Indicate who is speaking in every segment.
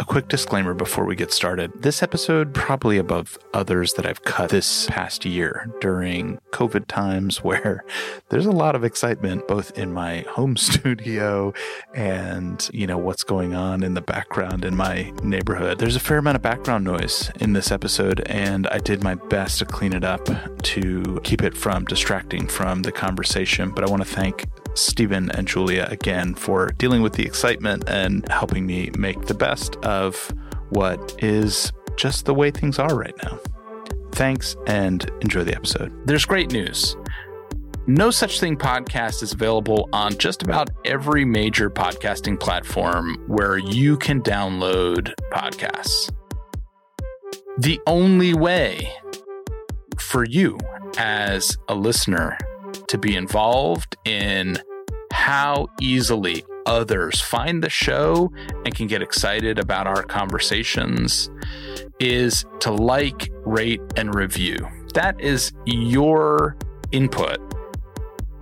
Speaker 1: A quick disclaimer before we get started. This episode, probably above others that I've cut this past year during COVID times, where there's a lot of excitement both in my home studio and, you know, what's going on in the background in my neighborhood. There's a fair amount of background noise in this episode, and I did my best to clean it up to keep it from distracting from the conversation. But I want to thank Stephen and Julia again for dealing with the excitement and helping me make the best of what is just the way things are right now. Thanks and enjoy the episode. There's great news. No Such Thing podcast is available on just about every major podcasting platform where you can download podcasts. The only way for you as a listener to be involved in how easily others find the show and can get excited about our conversations is to like, rate, and review. That is your input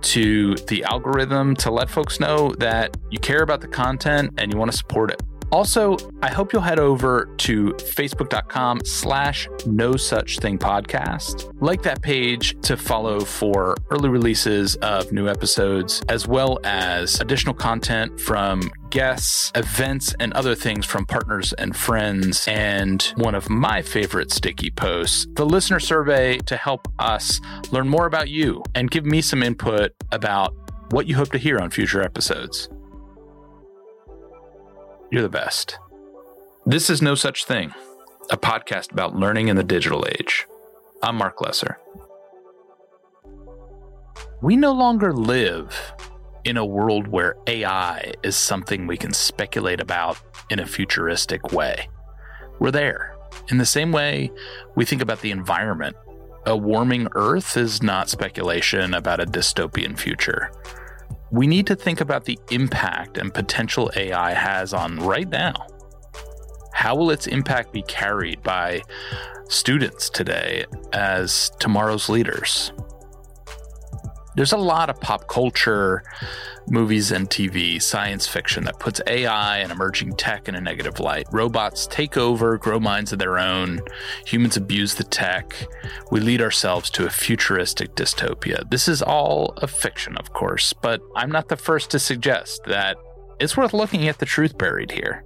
Speaker 1: to the algorithm to let folks know that you care about the content and you want to support it. Also, I hope you'll head over to facebook.com slash no such thing podcast. Like that page to follow for early releases of new episodes, as well as additional content from guests, events, and other things from partners and friends. And one of my favorite sticky posts, the listener survey to help us learn more about you and give me some input about what you hope to hear on future episodes. You're the best. This is No Such Thing, a podcast about learning in the digital age. I'm Mark Lesser. We no longer live in a world where AI is something we can speculate about in a futuristic way. We're there. In the same way we think about the environment, a warming Earth is not speculation about a dystopian future we need to think about the impact and potential AI has on right now. How will its impact be carried by students today as tomorrow's leaders? There's a lot of pop culture, movies and TV, science fiction that puts AI and emerging tech in a negative light. Robots take over, grow minds of their own, humans abuse the tech. We lead ourselves to a futuristic dystopia. This is all a fiction, of course, but I'm not the first to suggest that it's worth looking at the truth buried here.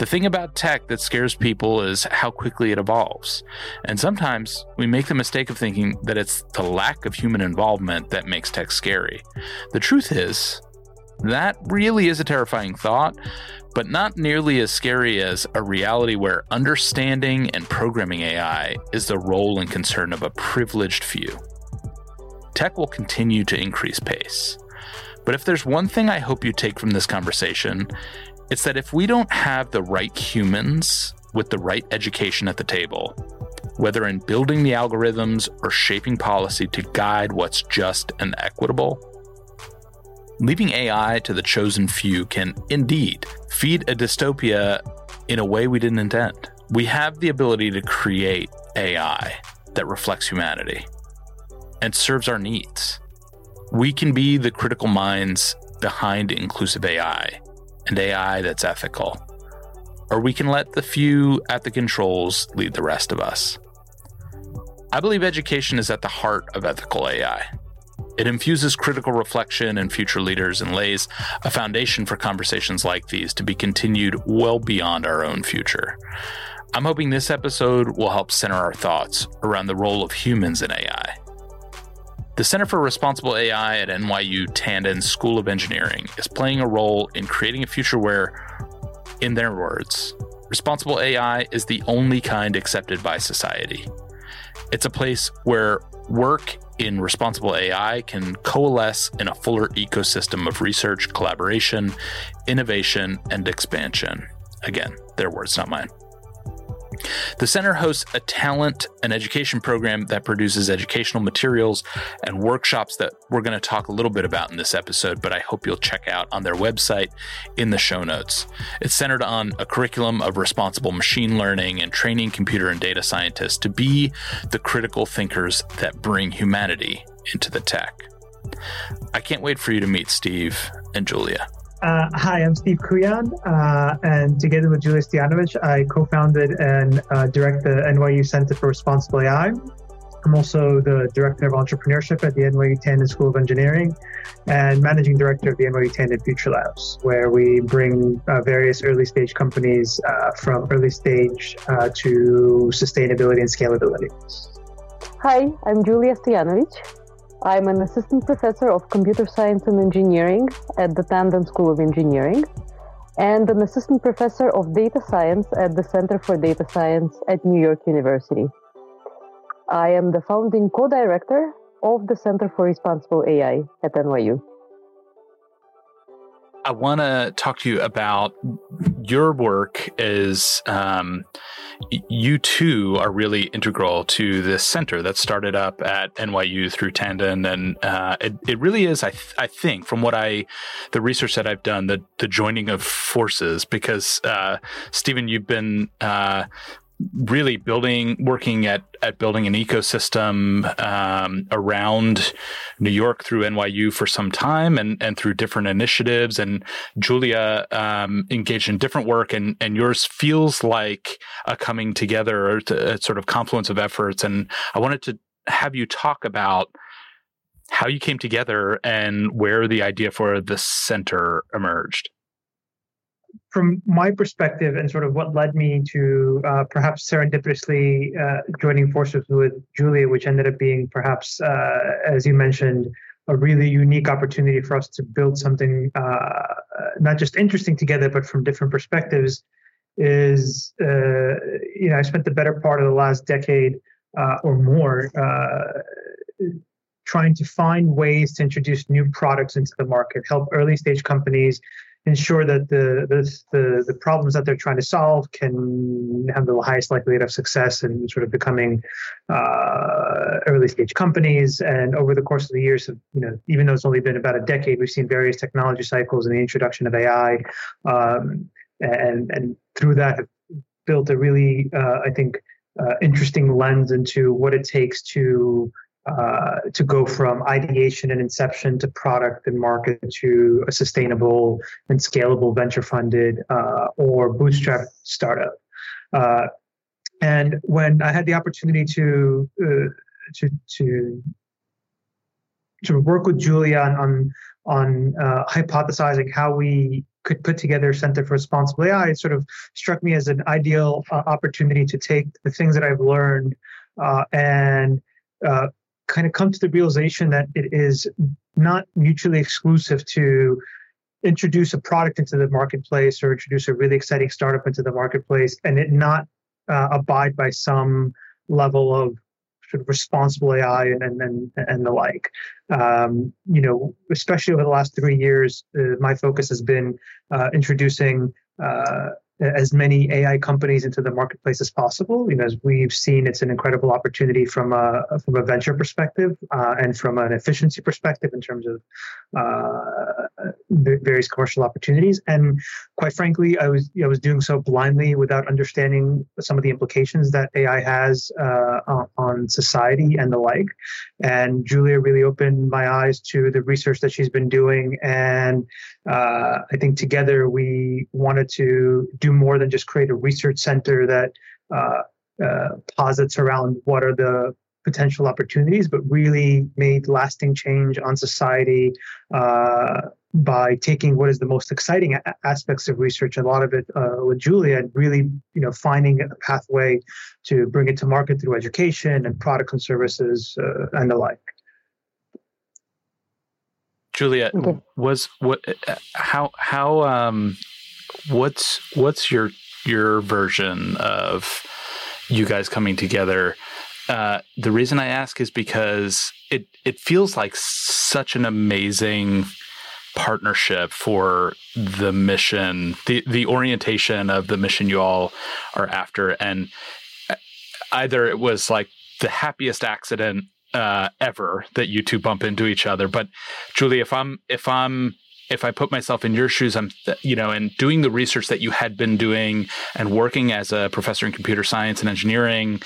Speaker 1: The thing about tech that scares people is how quickly it evolves. And sometimes we make the mistake of thinking that it's the lack of human involvement that makes tech scary. The truth is, that really is a terrifying thought, but not nearly as scary as a reality where understanding and programming AI is the role and concern of a privileged few. Tech will continue to increase pace. But if there's one thing I hope you take from this conversation, it's that if we don't have the right humans with the right education at the table, whether in building the algorithms or shaping policy to guide what's just and equitable, leaving AI to the chosen few can indeed feed a dystopia in a way we didn't intend. We have the ability to create AI that reflects humanity and serves our needs. We can be the critical minds behind inclusive AI and AI that's ethical. Or we can let the few at the controls lead the rest of us. I believe education is at the heart of ethical AI. It infuses critical reflection in future leaders and lays a foundation for conversations like these to be continued well beyond our own future. I'm hoping this episode will help center our thoughts around the role of humans in AI the Center for Responsible AI at NYU Tandon School of Engineering is playing a role in creating a future where, in their words, responsible AI is the only kind accepted by society. It's a place where work in responsible AI can coalesce in a fuller ecosystem of research, collaboration, innovation, and expansion. Again, their words, not mine. The center hosts a talent and education program that produces educational materials and workshops that we're going to talk a little bit about in this episode, but I hope you'll check out on their website in the show notes. It's centered on a curriculum of responsible machine learning and training computer and data scientists to be the critical thinkers that bring humanity into the tech. I can't wait for you to meet Steve and Julia.
Speaker 2: Uh, hi, I'm Steve Kuyan, uh, and together with Julia Stoyanovich, I co-founded and uh, direct the NYU Center for Responsible AI. I'm also the director of entrepreneurship at the NYU Tandon School of Engineering and managing director of the NYU Tandon Future Labs, where we bring uh, various early stage companies uh, from early stage uh, to sustainability and scalability.
Speaker 3: Hi, I'm Julia Stoyanovich. I'm an assistant professor of computer science and engineering at the Tandon School of Engineering and an assistant professor of data science at the Center for Data Science at New York University. I am the founding co director of the Center for Responsible AI at NYU.
Speaker 1: I want to talk to you about your work Is um, you too are really integral to this center that started up at NYU through Tandon, and uh, it, it really is. I th- I think from what I the research that I've done, the the joining of forces. Because uh, Stephen, you've been uh, really building, working at at building an ecosystem um, around New York through NYU for some time, and and through different initiatives. And Julia um, engaged in different work, and and yours feels like a coming together, a sort of confluence of efforts. And I wanted to have you talk about how you came together and where the idea for the center emerged
Speaker 2: from my perspective and sort of what led me to uh, perhaps serendipitously uh, joining forces with Julia, which ended up being perhaps, uh, as you mentioned, a really unique opportunity for us to build something uh, not just interesting together, but from different perspectives. Is uh, you know I spent the better part of the last decade uh, or more trying to find ways to introduce new products into the market, help early stage companies ensure that the, the, the the problems that they're trying to solve can have the highest likelihood of success and sort of becoming uh, early stage companies. And over the course of the years, you know, even though it's only been about a decade, we've seen various technology cycles and the introduction of AI, um, and and through that have built a really, uh, I think, uh, interesting lens into what it takes to uh, to go from ideation and inception to product and market to a sustainable and scalable venture funded uh, or bootstrap startup. Uh, and when I had the opportunity to uh, to to to work with Julia on on, on uh, hypothesizing how we could put together Center for Responsible AI, it sort of struck me as an ideal opportunity to take the things that I've learned and uh, kind of come to the realization that it is not mutually exclusive to introduce a product into the marketplace or introduce a really exciting startup into the marketplace and it not uh, abide by some level of sort of responsible AI and and and, the like. Um, you know, especially over the last three years, uh, my focus has been uh, introducing uh, as many AI companies into the marketplace as possible. You know, as we've seen, it's an incredible opportunity from a from a venture perspective uh, and from an efficiency perspective in terms of uh, various commercial opportunities. And quite frankly, I was I was doing so blindly without understanding some of the implications that AI has uh, on society and the like. And Julia really opened my eyes to the research that she's been doing, and uh, I think together we wanted to do more than just create a research center that uh, uh, posits around what are the potential opportunities, but really made lasting change on society uh, by taking what is the most exciting a- aspects of research, a lot of it uh, with Julia, and really, you know, finding a pathway to bring it to market through education and products and services uh, and the like.
Speaker 1: Julia, okay. was what? Uh, how how um what's what's your your version of you guys coming together? Uh, the reason I ask is because it it feels like such an amazing partnership for the mission, the the orientation of the mission you all are after, and either it was like the happiest accident uh, ever that you two bump into each other. But Julie, if I'm if I'm if I put myself in your shoes, I'm, you know, and doing the research that you had been doing and working as a professor in computer science and engineering,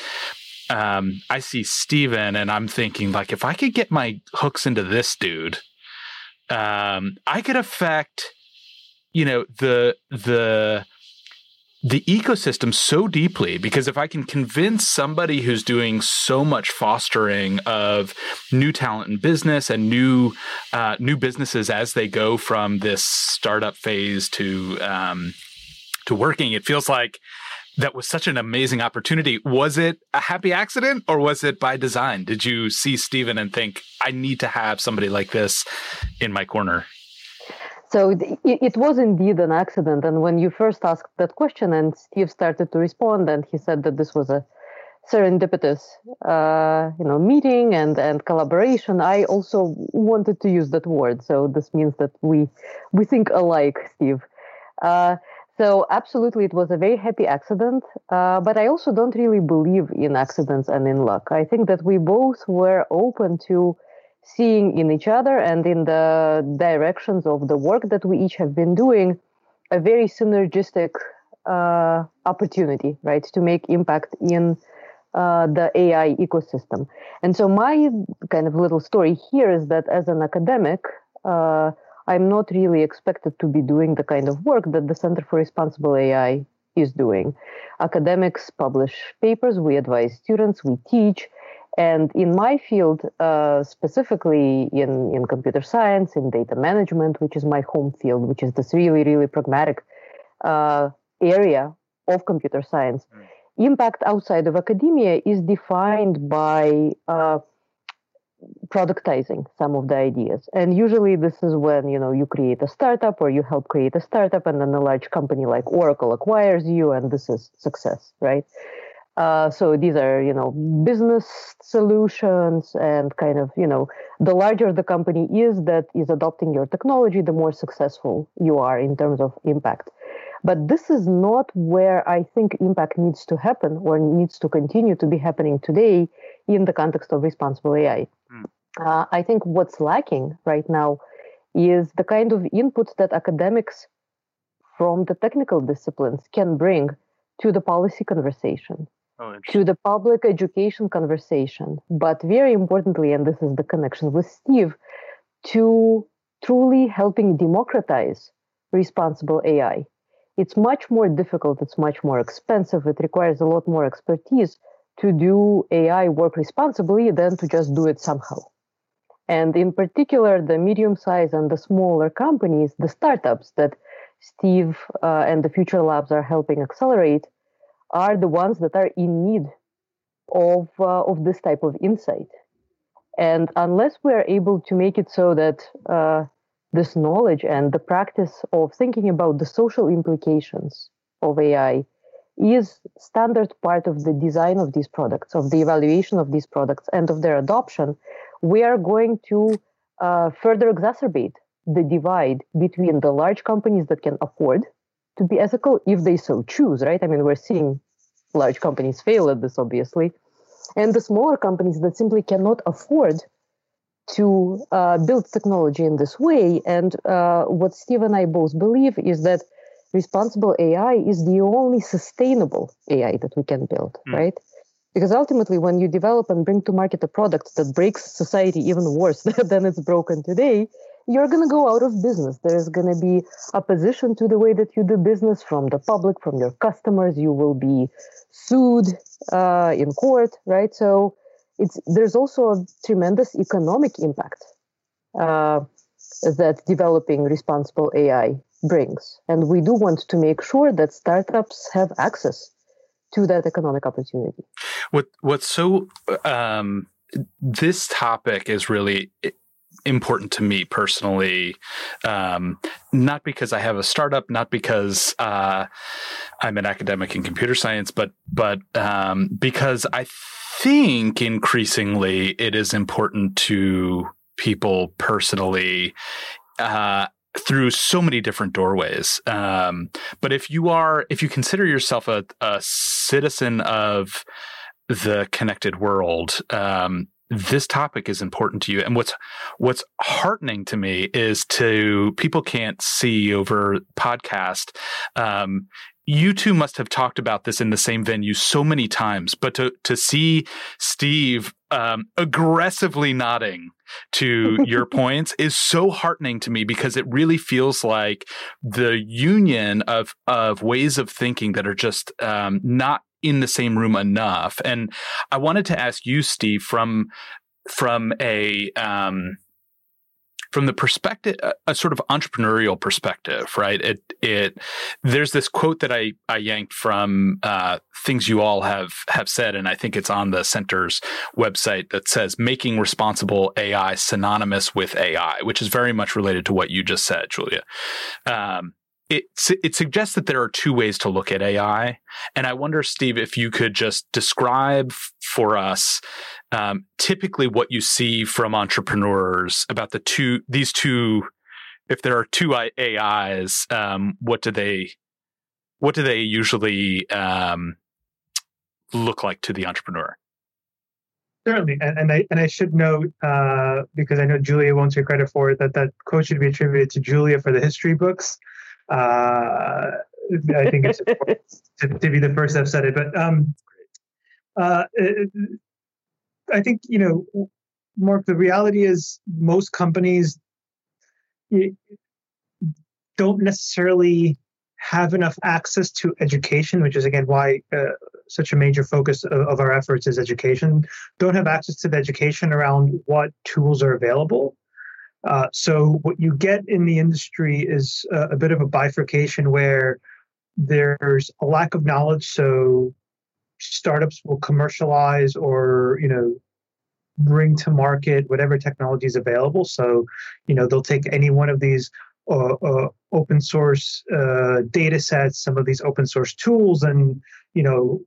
Speaker 1: um, I see Steven and I'm thinking, like, if I could get my hooks into this dude, um, I could affect you know the the the ecosystem so deeply because if I can convince somebody who's doing so much fostering of new talent in business and new uh, new businesses as they go from this startup phase to um, to working, it feels like that was such an amazing opportunity. Was it a happy accident or was it by design? Did you see Stephen and think I need to have somebody like this in my corner?
Speaker 3: So it, it, was indeed an accident. And when you first asked that question, and Steve started to respond, and he said that this was a serendipitous, uh, you know, meeting and and collaboration. I also wanted to use that word. So this means that we we think alike, Steve. Uh, so absolutely, it was a very happy accident. Uh, but I also don't really believe in accidents and in luck. I think that we both were open to seeing in each other and in the directions of the work that we each have been doing a very synergistic uh, opportunity, right, to make impact in uh, the AI ecosystem. And so, my kind of little story here is that as an academic, uh, I'm not really expected to be doing the kind of work that the Center for Responsible AI is doing. Academics publish papers, we advise students, we teach, and in my field, uh, specifically in, in computer science, in data management, which is my home field, which is this really, really pragmatic uh, area of computer science, mm. impact outside of academia is defined by uh, productizing some of the ideas. And usually this is when, you know, you create a startup or you help create a startup and then a large company like Oracle acquires you and this is success, right? Uh, so these are, you know, business solutions and kind of, you know, the larger the company is that is adopting your technology, the more successful you are in terms of impact. But this is not where I think impact needs to happen or needs to continue to be happening today in the context of responsible AI. Mm. Uh, I think what's lacking right now is the kind of input that academics from the technical disciplines can bring to the policy conversation oh, to the public education conversation, but very importantly, and this is the connection with Steve, to truly helping democratize responsible AI. It's much more difficult, it's much more expensive, it requires a lot more expertise to do AI work responsibly than to just do it somehow. And in particular, the medium size and the smaller companies, the startups that Steve uh, and the Future Labs are helping accelerate, are the ones that are in need of uh, of this type of insight. And unless we are able to make it so that uh, this knowledge and the practice of thinking about the social implications of AI is standard part of the design of these products, of the evaluation of these products, and of their adoption, we are going to uh, further exacerbate the divide between the large companies that can afford to be ethical if they so choose, right? I mean, we're seeing large companies fail at this, obviously, and the smaller companies that simply cannot afford to uh, build technology in this way. And uh, what Steve and I both believe is that responsible AI is the only sustainable AI that we can build, mm. right? Because ultimately, when you develop and bring to market a product that breaks society even worse than it's broken today, you're going to go out of business. There's going to be opposition to the way that you do business from the public, from your customers. You will be sued uh, in court, right? So it's there's also a tremendous economic impact uh, that developing responsible AI brings, and we do want to make sure that startups have access to that economic opportunity.
Speaker 1: What what's so um, this topic is really important to me personally. Um, not because I have a startup, not because uh, I'm an academic in computer science, but but um, because I think increasingly it is important to people personally. Uh, through so many different doorways. Um, but if you are, if you consider yourself a, a citizen of the connected world, um, this topic is important to you. And what's what's heartening to me is to people can't see over podcast. Um, you two must have talked about this in the same venue so many times, but to to see Steve um, aggressively nodding to your points is so heartening to me because it really feels like the union of of ways of thinking that are just um, not in the same room enough. And I wanted to ask you, Steve, from from a um, from the perspective a sort of entrepreneurial perspective right? It it there's this quote that i i yanked from uh, things you all have have said and i think it's on the center's website that says making responsible ai synonymous with ai which is very much related to what you just said julia. Um, it it suggests that there are two ways to look at AI, and I wonder, Steve, if you could just describe for us um, typically what you see from entrepreneurs about the two these two. If there are two AIs, um, what do they what do they usually um, look like to the entrepreneur?
Speaker 2: Certainly, and, and I and I should note uh, because I know Julia won't take credit for it that that quote should be attributed to Julia for the history books. Uh, I think it's to, to, be the first I've said it, but um, uh, I think you know, Mark. The reality is, most companies don't necessarily have enough access to education, which is again why uh, such a major focus of, of, our efforts is education. Don't have access to the education around what tools are available. Uh, so what you get in the industry is a, a, bit of a bifurcation where there's a lack of knowledge. So startups will commercialize or you know bring to market whatever technology is available. So you know they'll take any one of these uh, uh, open source uh, data sets, some of these open source tools, and you know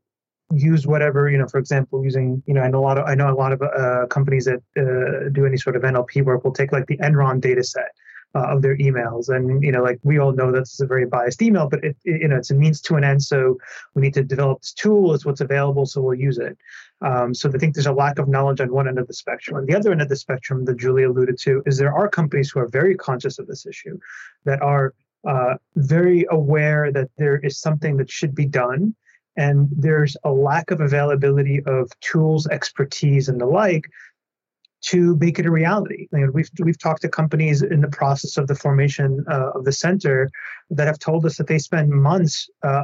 Speaker 2: use whatever you know for example using you know know a lot of i know a lot of uh, companies that uh, do any sort of nlp work will take like the enron data set uh, of their emails. And you know like we all know that's a very biased email but it, it, you know it's a means to an end. So we need to develop this tool it's what's available so we'll use it. Um, so i think there's a lack of knowledge on one end of the spectrum. On the other end of the spectrum that julie alluded to is there are companies who are very conscious of this issue that are uh, very aware that there is something that should be done and there's a lack of availability of tools, expertise, and the like to make it a reality. We've we've talked to companies in the process of the formation uh, of the center that have told us that they spend months uh,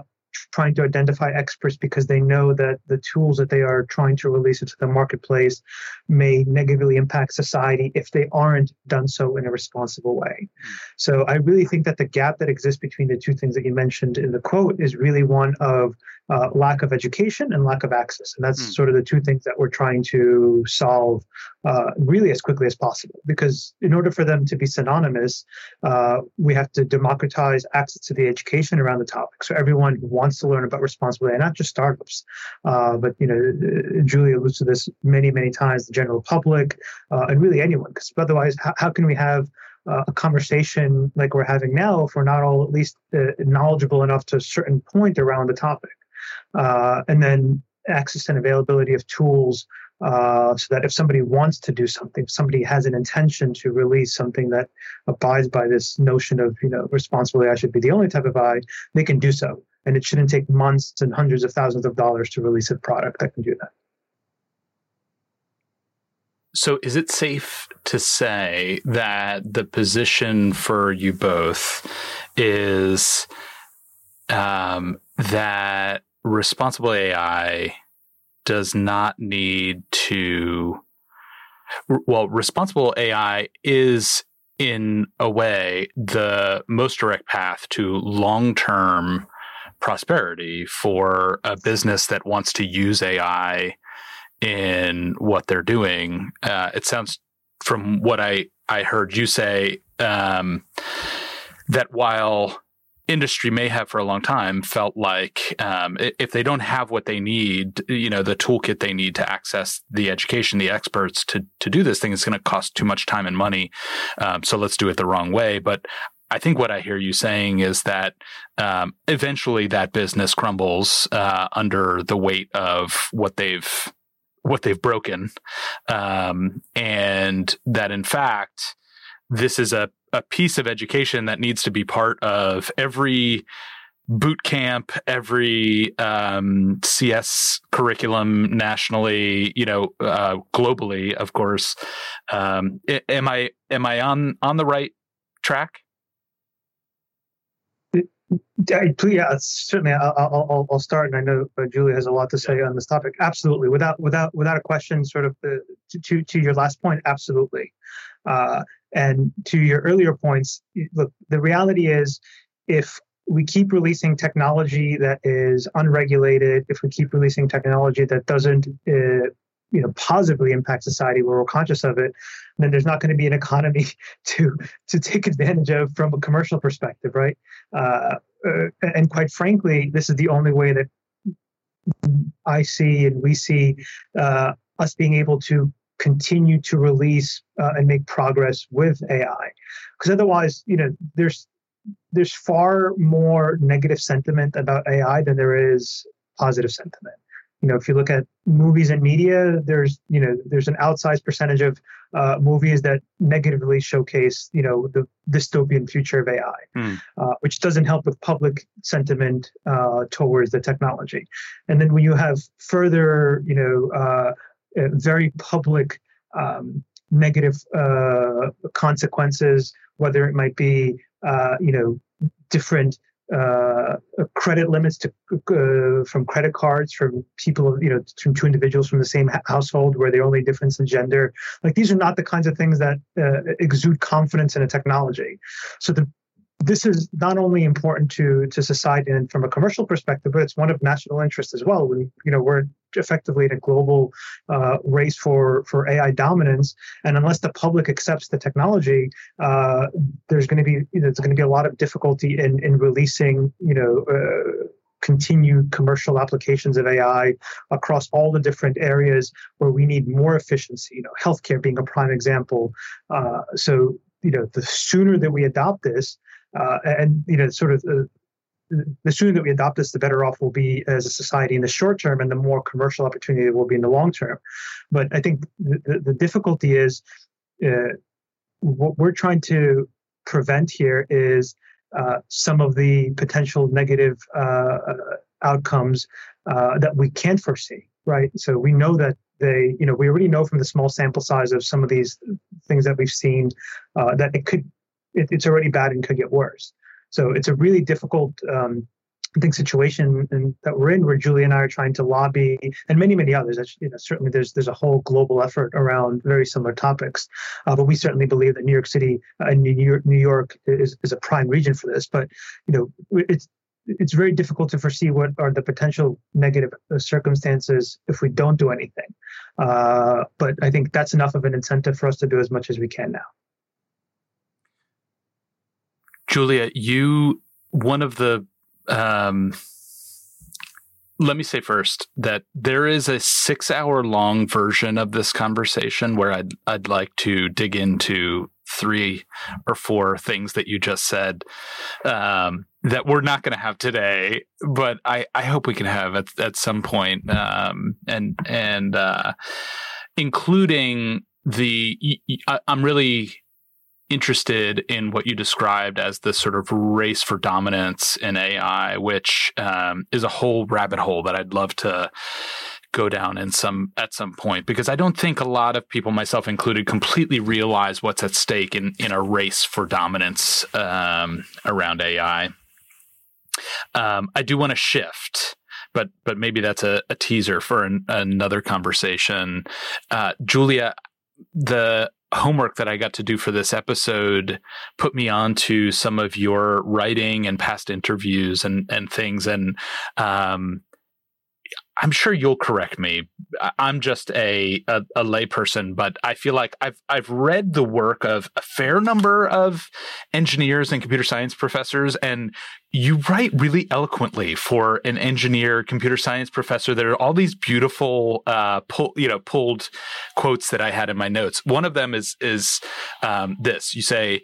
Speaker 2: trying to identify experts because they know that the tools that they are trying to release into the marketplace may negatively impact society if they aren't done so in a responsible way. So I really think that the gap that exists between the two things that you mentioned in the quote is really one of uh, lack of education and lack of access. And that's mm. sort of the two things that we're trying to solve uh, really as quickly as possible. Because in order for them to be synonymous, uh, we have to democratize access to the education around the topic. So everyone who wants to learn about responsibility, not just startups, uh, but you know, uh, Julia alludes to this many, many times, the general public, uh, and really anyone. Because otherwise, how, how can we have uh, a conversation like we're having now if we're not all at least uh, knowledgeable enough to a certain point around the topic uh, and then access and availability of tools uh, so that if somebody wants to do something, if somebody has an intention to release something that abides by this notion of, you know, responsibility, I should be the only type of I, they can do so. And it shouldn't take months and hundreds of thousands of dollars to release a product that can do that.
Speaker 1: So, is it safe to say that the position for you both is um, that responsible AI does not need to. Well, responsible AI is, in a way, the most direct path to long term prosperity for a business that wants to use AI in what they're doing. Uh, it sounds from what I, I heard you say um, that while industry may have for a long time felt like um, if they don't have what they need, you know, the toolkit they need to access the education, the experts to to do this thing is going to cost too much time and money. Um, so let's do it the wrong way. But I think what I hear you saying is that um, eventually that business crumbles uh, under the weight of what they've what they've broken, um, and that in fact this is a a piece of education that needs to be part of every boot camp, every um, CS curriculum nationally, you know, uh, globally, of course. Um, am I am I on on the right track?
Speaker 2: Yeah, certainly. I'll, I'll, I'll start, and I know uh, Julia has a lot to say on this topic. Absolutely, without without without a question. Sort of uh, to to your last point, absolutely. Uh, and to your earlier points, look, the reality is, if we keep releasing technology that is unregulated, if we keep releasing technology that doesn't uh, you know positively impact society where we're conscious of it then there's not going to be an economy to to take advantage of from a commercial perspective right? Uh, uh, and quite frankly this is the only way that i see and we see uh, us being able to continue to release uh, and make progress with ai because otherwise you know there's there's far more negative sentiment about ai than there is positive sentiment you know if you look at movies and media there's you know there's an outsized percentage of uh, movies that negatively showcase you know the dystopian future of ai mm. uh, which doesn't help with public sentiment uh, towards the technology and then when you have further you know uh, uh, very public um, negative uh, consequences whether it might be you know different uh, credit limits to uh, from credit cards from people you know from two individuals from the same household where the only difference in gender like these are not the kinds of things that uh, exude confidence in a technology. So the this is not only important to to society and from a commercial perspective, but it's one of national interest as well. We, you know, we're effectively in a global uh, race for for AI dominance, and unless the public accepts the technology, uh, there's going to be there's going to be a lot of difficulty in in releasing you know. Uh, continued commercial applications of AI across all the different areas where we need more efficiency. You know, healthcare being a prime example. Uh, so, you know, the sooner that we adopt this, uh, and you know, sort of uh, the sooner that we adopt this, the better off we'll be as a society in the short term, and the more commercial opportunity will be in the long term. But I think the, the difficulty is uh, what we're trying to prevent here is uh, some of the potential negative uh, outcomes uh, that we can't foresee. Right. So we know that they, you know, we already know from the small sample size of some of these things that we've seen uh, that it could it, it's already bad and could get worse. So it's a really difficult, um, I think, situation in, that we're in, where Julie and I are trying to lobby, and many, many others. You know, certainly, there's there's a whole global effort around very similar topics. Uh, but we certainly believe that New York City uh, and New York, New York is is a prime region for this. But you know, it's it's very difficult to foresee what are the potential negative uh, circumstances if we don't do anything. Uh, but I think that's enough of an incentive for us to do as much as we can now.
Speaker 1: Julia, you one of the um, let me say first that there is a six hour long version of this conversation where I'd I'd like to dig into three or four things that you just said um, that we're not going to have today, but I, I hope we can have at, at some point, um, and and uh, including the I, I'm really interested in what you described as the sort of race for dominance in AI, which um, is a whole rabbit hole that I'd love to go down in some at some point because I don't think a lot of people, myself included, completely realize what's at stake in in a race for dominance um, around AI. Um, I do want to shift but but maybe that's a, a teaser for an, another conversation. Uh, Julia, the homework that I got to do for this episode put me on to some of your writing and past interviews and and things. And um, I'm sure you'll correct me. I'm just a, a, a layperson, but I feel like I've I've read the work of a fair number of engineers and computer science professors, and you write really eloquently for an engineer, computer science professor. There are all these beautiful, uh, pull, you know, pulled quotes that I had in my notes. One of them is is um, this: you say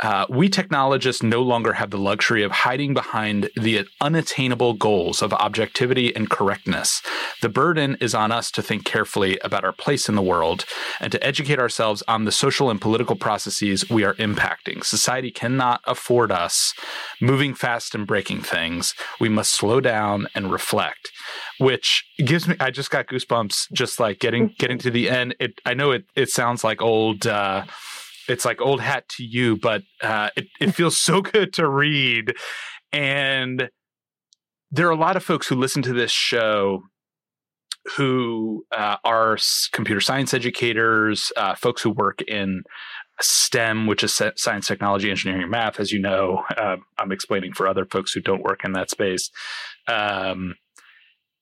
Speaker 1: Uh, we technologists no longer have the luxury of hiding behind the unattainable goals of objectivity and correctness. The burden is on us to think carefully about our place in the world and to educate ourselves on the social and political processes we are impacting. Society cannot afford us moving fast and breaking things. We must slow down and reflect which gives me I just got goosebumps just like getting getting to the end. It I know it it sounds like old uh it's like old hat to you, but uh it, it feels so good to read. And there are a lot of folks who listen to this show who uh, are computer science educators, uh, folks who work in STEM, which is science, technology, engineering, math. As you know, uh, I'm explaining for other folks who don't work in that space. Um,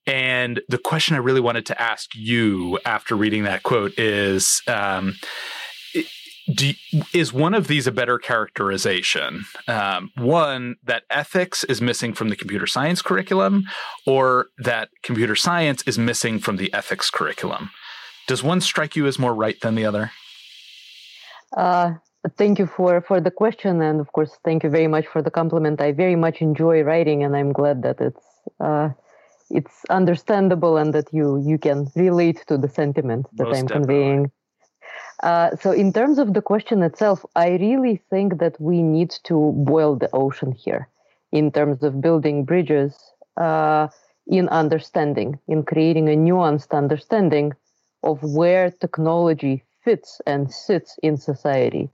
Speaker 1: and the question I really wanted to ask you after reading that quote is um, do, is one of these a better characterization? Um, one, that ethics is missing from the computer science curriculum, or that computer science is missing from the ethics curriculum? Does one strike you as more right than the other?
Speaker 3: Uh, thank you for, for the question. And of course, thank you very much for the compliment. I very much enjoy writing, and I'm glad that it's. Uh, it's understandable and that you you can relate to the sentiment that Most I'm definitely. conveying. Uh, so, in terms of the question itself, I really think that we need to boil the ocean here in terms of building bridges uh, in understanding, in creating a nuanced understanding of where technology fits and sits in society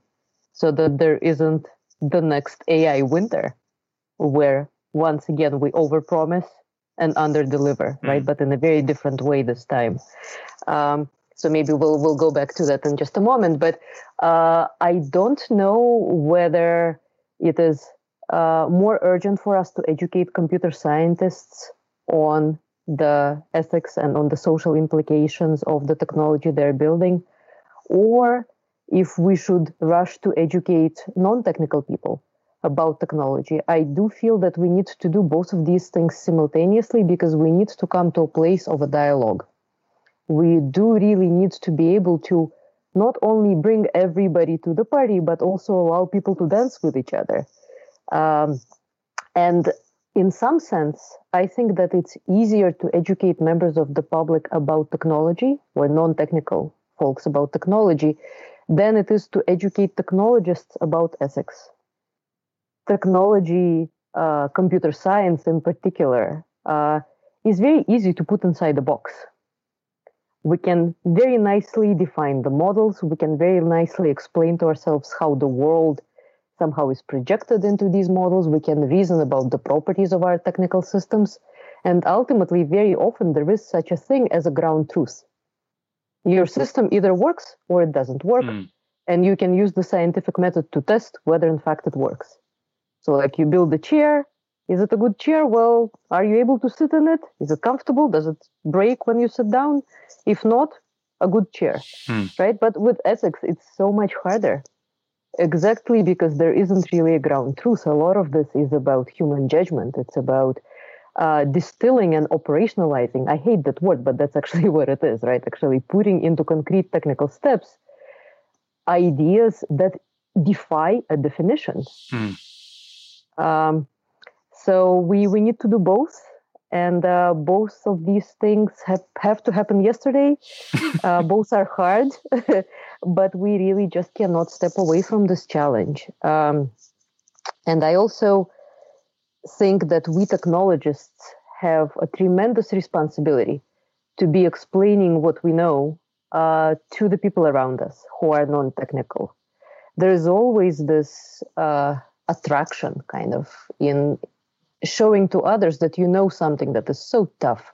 Speaker 3: so that there isn't the next AI winter where once again we overpromise and under deliver, mm. right? But in a very different way this time. Um, so maybe we'll we'll go back to that in just a moment. But uh, I don't know whether it is uh, more urgent for us to educate computer scientists on the ethics and on the social implications of the technology they're building, or if we should rush to educate non-technical people about technology. I do feel that we need to do both of these things simultaneously because we need to come to a place of a dialogue. We do really need to be able to not only bring everybody to the party, but also allow people to dance with each other. Um, and in some sense, I think that it's easier to educate members of the public about technology or non technical folks about technology than it is to educate technologists about ethics technology, uh, computer science in particular, uh, is very easy to put inside the box. We can very nicely define the models. We can very nicely explain to ourselves how the world somehow is projected into these models. We can reason about the properties of our technical systems. And ultimately, very often, there is such a thing as a ground truth. Your system either works or it doesn't work. Mm. And you can use the scientific method to test whether, in fact, it works. So, like, you build a chair. Is it a good chair? Well, are you able to sit in it? Is it comfortable? Does it break when you sit down? If not, a good chair, hmm. right? But with ethics, it's so much harder. Exactly because there isn't really a ground truth. A lot of this is about human judgment. It's about uh, distilling and operationalizing. I hate that word, but that's actually what it is, right? Actually, putting into concrete technical steps ideas that defy a definition. Hmm. Um, so we we need to do both, and uh, both of these things have have to happen yesterday. uh, both are hard, but we really just cannot step away from this challenge. Um, and I also think that we technologists have a tremendous responsibility to be explaining what we know uh, to the people around us who are non-technical. There is always this uh, attraction kind of in showing to others that you know something that is so tough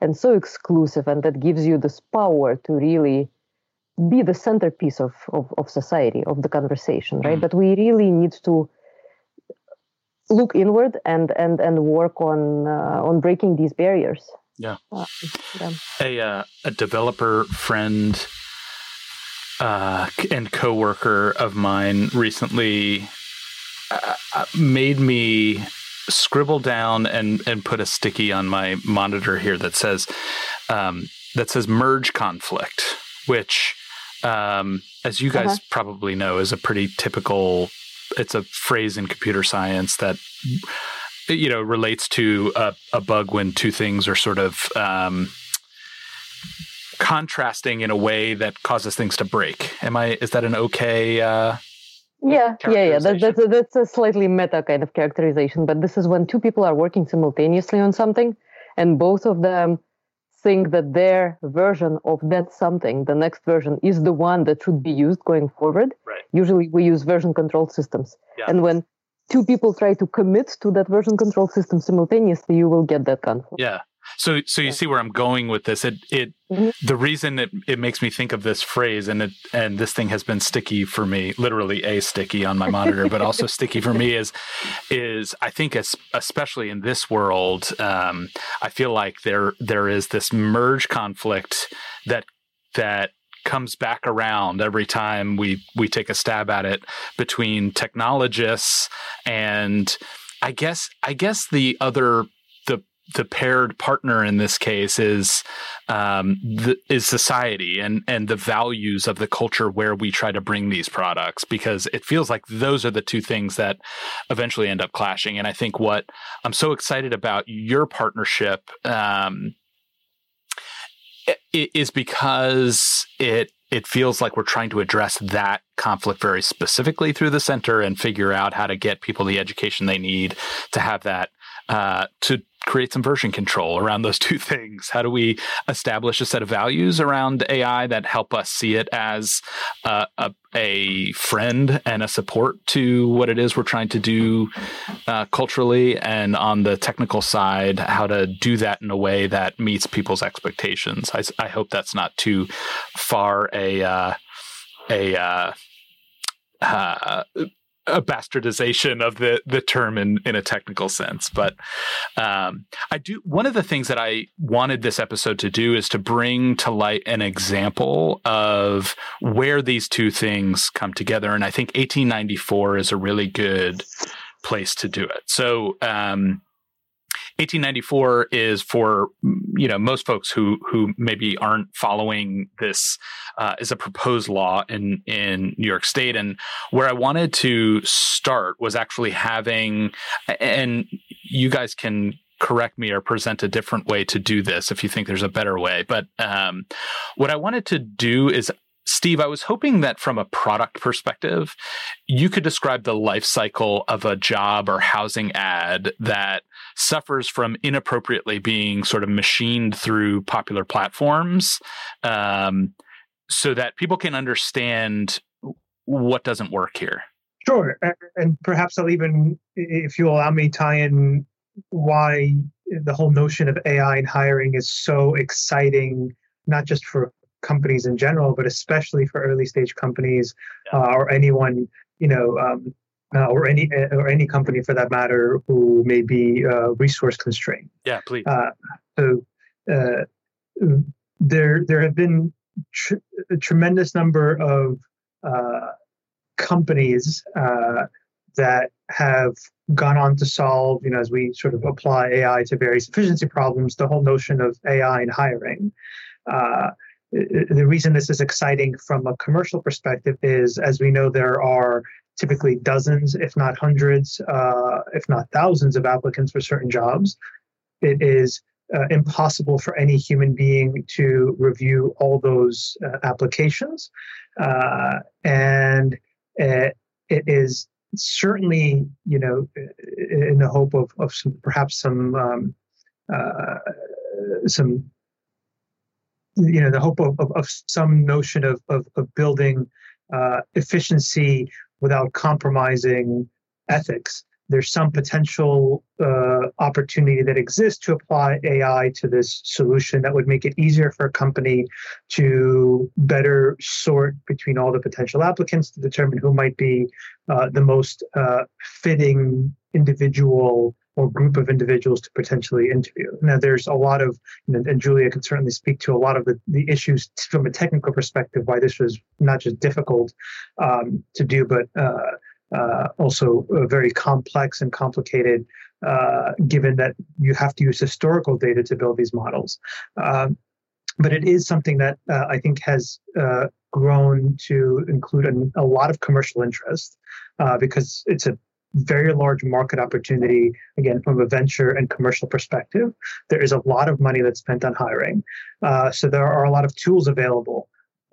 Speaker 3: and so exclusive and that gives you this power to really be the centerpiece of, of, of society of the conversation right mm. but we really need to look inward and and and work on uh, on breaking these barriers
Speaker 1: yeah, uh, yeah. a uh, a developer friend uh, and coworker of mine recently uh, made me scribble down and and put a sticky on my monitor here that says um, that says merge conflict, which, um, as you guys uh-huh. probably know, is a pretty typical it's a phrase in computer science that you know relates to a, a bug when two things are sort of um, contrasting in a way that causes things to break. Am I? Is that an okay? Uh,
Speaker 3: yeah, yeah, yeah. That, that's a, that's a slightly meta kind of characterization. But this is when two people are working simultaneously on something, and both of them think that their version of that something, the next version, is the one that should be used going forward.
Speaker 1: Right.
Speaker 3: Usually, we use version control systems, yeah. and when two people try to commit to that version control system simultaneously, you will get that conflict.
Speaker 1: Yeah. So, so you see where I'm going with this. It, it, mm-hmm. the reason it, it makes me think of this phrase, and it, and this thing has been sticky for me, literally a sticky on my monitor, but also sticky for me is, is I think as, especially in this world, um, I feel like there, there is this merge conflict that, that comes back around every time we we take a stab at it between technologists and I guess I guess the other the paired partner in this case is um, the, is society and and the values of the culture where we try to bring these products because it feels like those are the two things that eventually end up clashing. And I think what I'm so excited about your partnership um, is because it it feels like we're trying to address that conflict very specifically through the center and figure out how to get people the education they need to have that uh, to create some version control around those two things? How do we establish a set of values around AI that help us see it as a, a friend and a support to what it is we're trying to do uh, culturally? And on the technical side, how to do that in a way that meets people's expectations? I, I hope that's not too far a uh, a uh, uh, a bastardization of the the term in in a technical sense but um, i do one of the things that i wanted this episode to do is to bring to light an example of where these two things come together and i think 1894 is a really good place to do it. So um, 1894 is for you know most folks who who maybe aren't following this uh, is a proposed law in in New York State, and where I wanted to start was actually having, and you guys can correct me or present a different way to do this if you think there's a better way. But um, what I wanted to do is Steve, I was hoping that from a product perspective, you could describe the life cycle of a job or housing ad that suffers from inappropriately being sort of machined through popular platforms um, so that people can understand what doesn't work here.
Speaker 2: Sure. And perhaps I'll even, if you allow me, tie in why the whole notion of AI and hiring is so exciting, not just for companies in general, but especially for early stage companies yeah. uh, or anyone, you know, um, uh, or any uh, or any company for that matter who may be uh, resource constrained.
Speaker 1: Yeah, please.
Speaker 2: Uh, so uh, there there have been tr- a tremendous number of companies that have gone on to solve, you know, as we sort of apply AI to various efficiency problems, the whole notion of AI in hiring. Uh, the reason this is exciting from a commercial perspective is, as we know, there are typically dozens, if not hundreds, uh, if not thousands of applicants for certain jobs. It is uh, impossible for any human being to review all those uh, applications. Uh, and it, it is certainly, you know, in the hope of, of some, perhaps some, um, uh, some you know the hope of, of, of some notion of, of, of building uh, efficiency without compromising ethics. There's some potential uh, opportunity that exists to apply AI to this solution that would make it easier for a company to better sort between all the potential applicants to determine who might be uh, the most uh, fitting individual or group of individuals to potentially interview. Now, there's a lot of, and Julia can certainly speak to a lot of the, the issues from a technical perspective why this was not just difficult um, to do, but uh, uh, also very complex and complicated, uh, given that you have to use historical data to build these models. Um, but it is something that uh, I think has uh, grown to include a, a lot of commercial interest uh, because it's a very large market opportunity, again, from a venture and commercial perspective. There is a lot of money that's spent on hiring. Uh, so there are a lot of tools available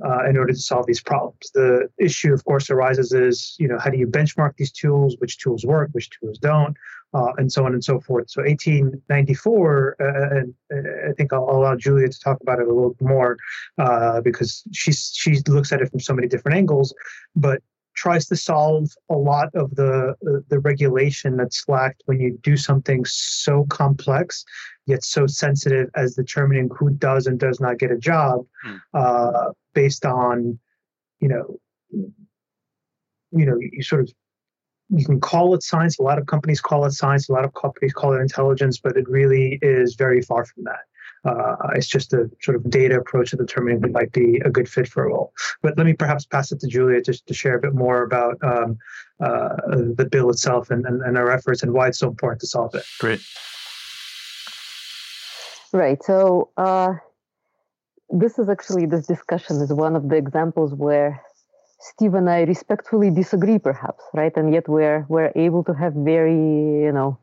Speaker 2: uh, in order to solve these problems. The issue, of course, arises is, you know, how do you benchmark these tools? Which tools work? Which tools don't? Uh, and so on and so forth. So 1894, uh, and uh, I think I'll, I'll, allow Julia to talk about it a little more uh, because she's she looks at it from so many different angles. But tries to solve a lot of the the regulation that's lacked when you do something so complex yet so sensitive as determining who does and does not get a job mm. uh, based on you know you know you sort of you can call it science. A lot of companies call it science. A lot of companies call it intelligence but it really is very far from that uh, it's just a sort of data approach to determining who might be a good fit for a role. But let me perhaps pass it to Julia just to share a bit more about um, uh, the bill itself and, and, and our efforts and why it's so important to solve it.
Speaker 1: Great.
Speaker 3: Right. So uh, this is actually this discussion is one of the examples where Steve and I respectfully disagree, perhaps, right? And yet we're we're able to have very, you know,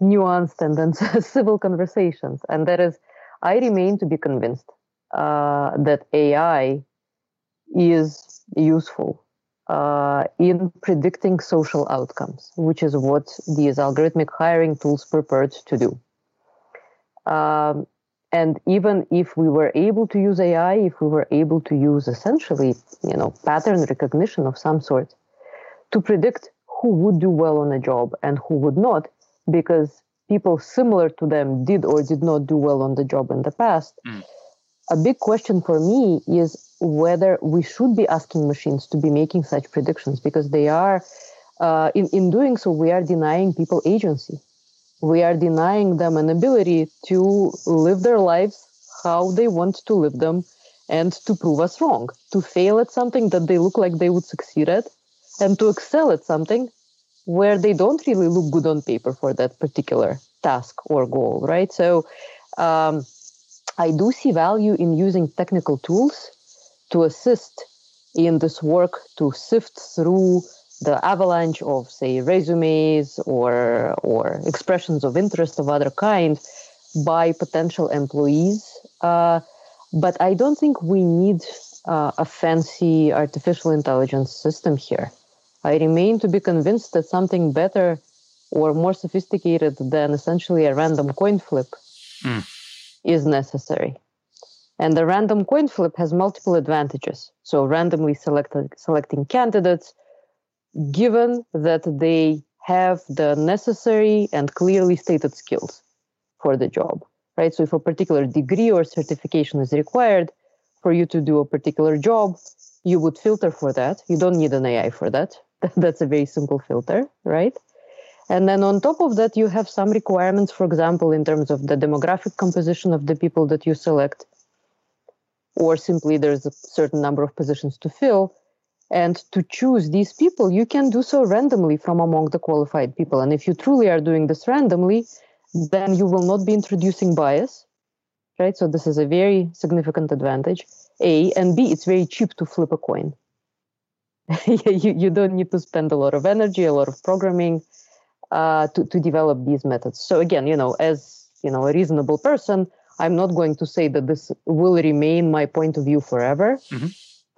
Speaker 3: nuanced and then civil conversations. And that is I remain to be convinced uh, that AI is useful uh, in predicting social outcomes, which is what these algorithmic hiring tools purport to do. Um, and even if we were able to use AI, if we were able to use essentially, you know, pattern recognition of some sort to predict who would do well on a job and who would not, because people similar to them did or did not do well on the job in the past. Mm. A big question for me is whether we should be asking machines to be making such predictions because they are, uh, in, in doing so, we are denying people agency. We are denying them an ability to live their lives how they want to live them and to prove us wrong, to fail at something that they look like they would succeed at, and to excel at something where they don't really look good on paper for that particular task or goal, right? So um, I do see value in using technical tools to assist in this work to sift through the avalanche of say resumes or or expressions of interest of other kind by potential employees uh, but i don't think we need uh, a fancy artificial intelligence system here I remain to be convinced that something better or more sophisticated than essentially a random coin flip mm. is necessary. And the random coin flip has multiple advantages. So, randomly selected, selecting candidates, given that they have the necessary and clearly stated skills for the job, right? So, if a particular degree or certification is required for you to do a particular job, you would filter for that. You don't need an AI for that. That's a very simple filter, right? And then on top of that, you have some requirements, for example, in terms of the demographic composition of the people that you select, or simply there's a certain number of positions to fill. And to choose these people, you can do so randomly from among the qualified people. And if you truly are doing this randomly, then you will not be introducing bias, right? So this is a very significant advantage. A and B, it's very cheap to flip a coin. you, you don't need to spend a lot of energy, a lot of programming uh, to, to develop these methods. So again, you know, as you know, a reasonable person, I'm not going to say that this will remain my point of view forever. Mm-hmm.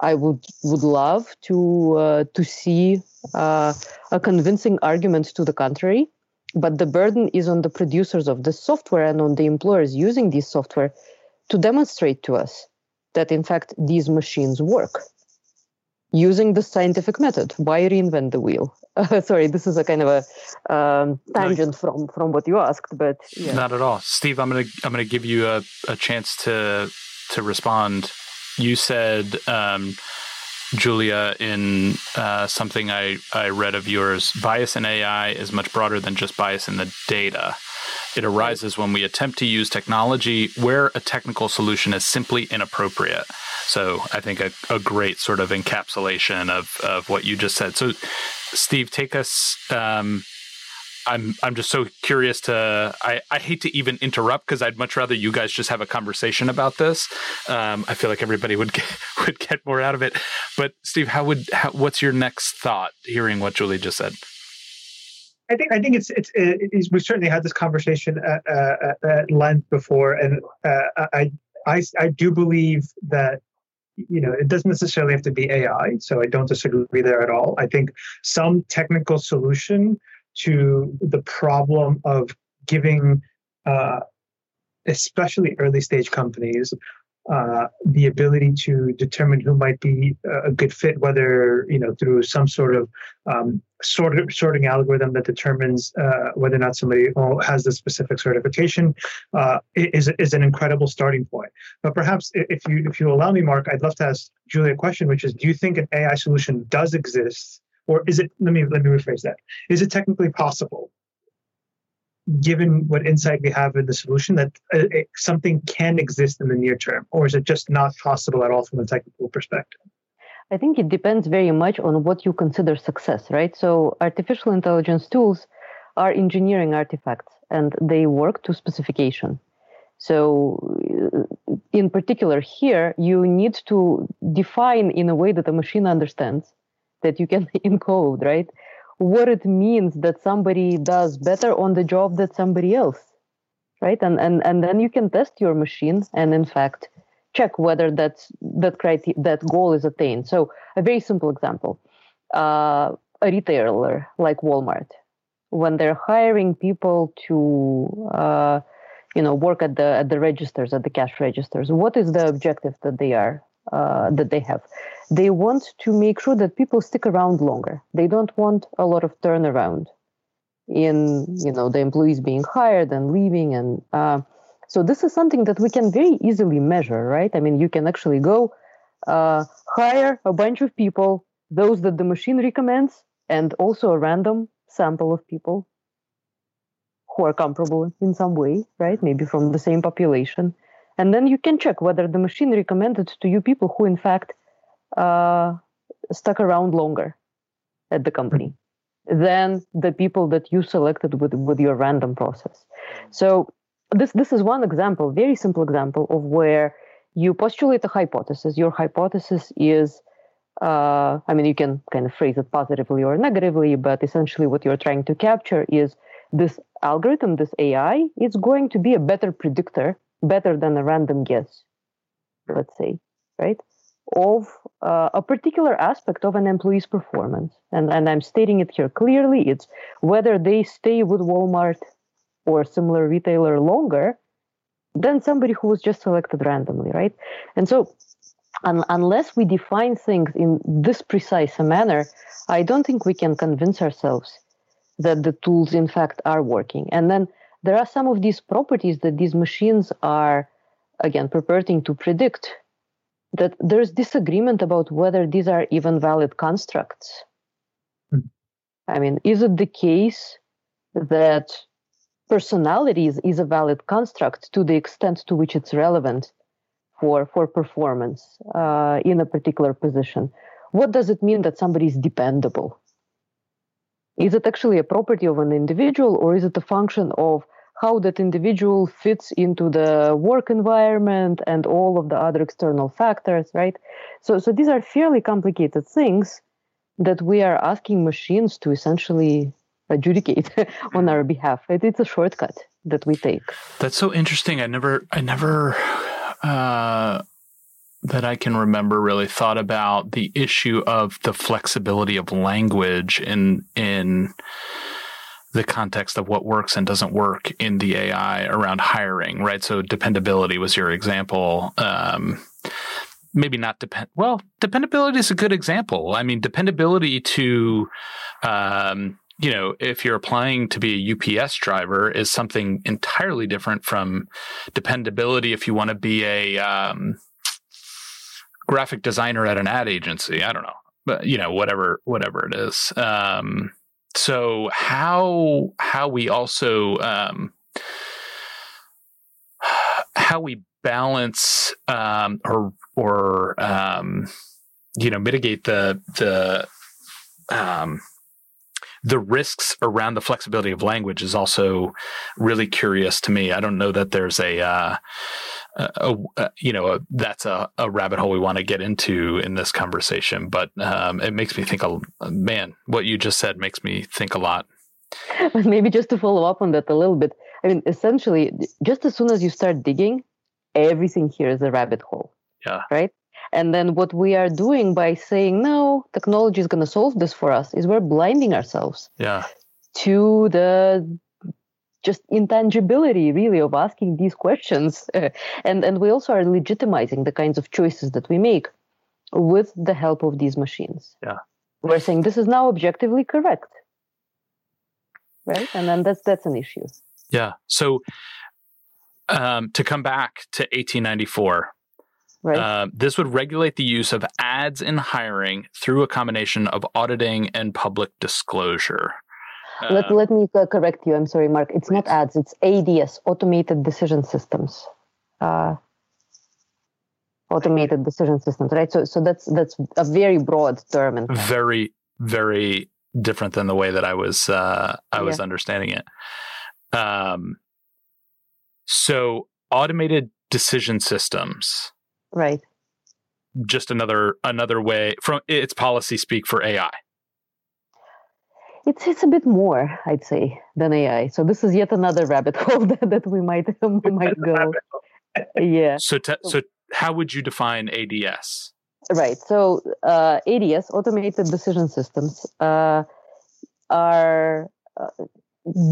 Speaker 3: I would would love to uh, to see uh, a convincing argument to the contrary, but the burden is on the producers of this software and on the employers using this software to demonstrate to us that in fact these machines work using the scientific method. Why reinvent the wheel? Uh, sorry, this is a kind of a um, tangent no. from from what you asked, but
Speaker 1: yeah. not at all. Steve, I'm gonna I'm gonna give you a, a chance to to respond. You said. Um, Julia, in uh, something I, I read of yours, bias in AI is much broader than just bias in the data. It arises when we attempt to use technology where a technical solution is simply inappropriate. So I think a, a great sort of encapsulation of, of what you just said. So, Steve, take us um, I'm I'm just so curious to I, I hate to even interrupt because I'd much rather you guys just have a conversation about this. Um, I feel like everybody would get, would get more out of it. But Steve, how would how, what's your next thought hearing what Julie just said?
Speaker 2: I think I think it's it's, it's we certainly had this conversation at, uh, at length before, and uh, I I I do believe that you know it doesn't necessarily have to be AI, so I don't disagree there at all. I think some technical solution to the problem of giving, uh, especially early stage companies, uh, the ability to determine who might be a good fit, whether you know through some sort of um, sort of sorting algorithm that determines uh, whether or not somebody has the specific certification, uh, is is an incredible starting point. But perhaps if you if you allow me, Mark, I'd love to ask Julie a question, which is: Do you think an AI solution does exist, or is it? Let me let me rephrase that. Is it technically possible given what insight we have in the solution, that uh, something can exist in the near term, or is it just not possible at all from a technical perspective?
Speaker 3: I think it depends very much on what you consider success, right? So, artificial intelligence tools are engineering artifacts and they work to specification. So, uh, in particular, here, you need to define in a way that a machine understands that you can encode, right? What it means that somebody does better on the job than somebody else right? And and and then you can test your machine and in fact check whether that's that criteria that goal is attained. So a very simple example. Uh, a retailer like walmart when they're hiring people to uh, you know work at the at the registers at the cash registers what is the objective that they are uh, that they have. They want to make sure that people stick around longer. They don't want a lot of turnaround in you know the employees being hired and leaving and uh, so this is something that we can very easily measure right? I mean you can actually go uh, hire a bunch of people those that the machine recommends and also a random sample of people who are comparable in some way right? Maybe from the same population. And then you can check whether the machine recommended to you people who in fact uh, stuck around longer at the company than the people that you selected with, with your random process. So this this is one example very simple example of where you postulate a hypothesis. Your hypothesis is uh, i mean you can kind of phrase it positively or negatively but essentially what you're trying to capture is this algorithm this ai is going to be a better predictor better than a random guess, let's say, right? Of uh, a particular aspect of an employee's performance. And, and I'm stating it here clearly it's whether they stay with Walmart or similar retailer longer than somebody who was just selected randomly, right? And so, un- unless we define things in this precise manner, I don't think we can convince ourselves that the tools, in fact, are working. And then there are some of these properties that these machines are, again, purporting to predict that there's disagreement about whether these are even valid constructs. Mm. I mean, is it the case that personality is, is a valid construct to the extent to which it's relevant for, for performance uh, in a particular position? What does it mean that somebody is dependable? Is it actually a property of an individual or is it a function of how that individual fits into the work environment and all of the other external factors, right? So, so these are fairly complicated things that we are asking machines to essentially adjudicate on our behalf. It, it's a shortcut that we take.
Speaker 1: That's so interesting. I never, I never, uh, that I can remember really thought about the issue of the flexibility of language in in the context of what works and doesn't work in the AI around hiring, right? So dependability was your example. Um, maybe not depend. Well, dependability is a good example. I mean, dependability to, um, you know, if you're applying to be a UPS driver is something entirely different from dependability if you want to be a um, graphic designer at an ad agency. I don't know, but you know, whatever, whatever it is. Um, so how how we also um, how we balance um, or or um, you know mitigate the the um, the risks around the flexibility of language is also really curious to me. I don't know that there's a, uh, a, a you know, a, that's a, a rabbit hole we want to get into in this conversation, but um, it makes me think, a, man, what you just said makes me think a lot.
Speaker 3: Maybe just to follow up on that a little bit. I mean, essentially, just as soon as you start digging, everything here is a rabbit hole.
Speaker 1: Yeah.
Speaker 3: Right. And then what we are doing by saying, no, technology is going to solve this for us is we're blinding ourselves.
Speaker 1: Yeah.
Speaker 3: To the just intangibility really of asking these questions. And and we also are legitimizing the kinds of choices that we make with the help of these machines.
Speaker 1: Yeah.
Speaker 3: We're saying this is now objectively correct. Right? And then that's that's an issue.
Speaker 1: Yeah. So um, to come back to 1894
Speaker 3: Right.
Speaker 1: Uh, this would regulate the use of ads in hiring through a combination of auditing and public disclosure.
Speaker 3: Uh, let, let me correct you. I'm sorry, Mark. It's please. not ads, it's ADS, Automated Decision Systems. Uh, automated decision systems, right? So, so that's that's a very broad term. And
Speaker 1: very, very different than the way that I was uh, I was yeah. understanding it. Um, so automated decision systems
Speaker 3: Right.
Speaker 1: Just another another way from its policy speak for AI.
Speaker 3: It's it's a bit more, I'd say, than AI. So this is yet another rabbit hole that, that we might might go. yeah.
Speaker 1: So te- so how would you define ADS?
Speaker 3: Right. So uh, ADS, automated decision systems, uh, are uh,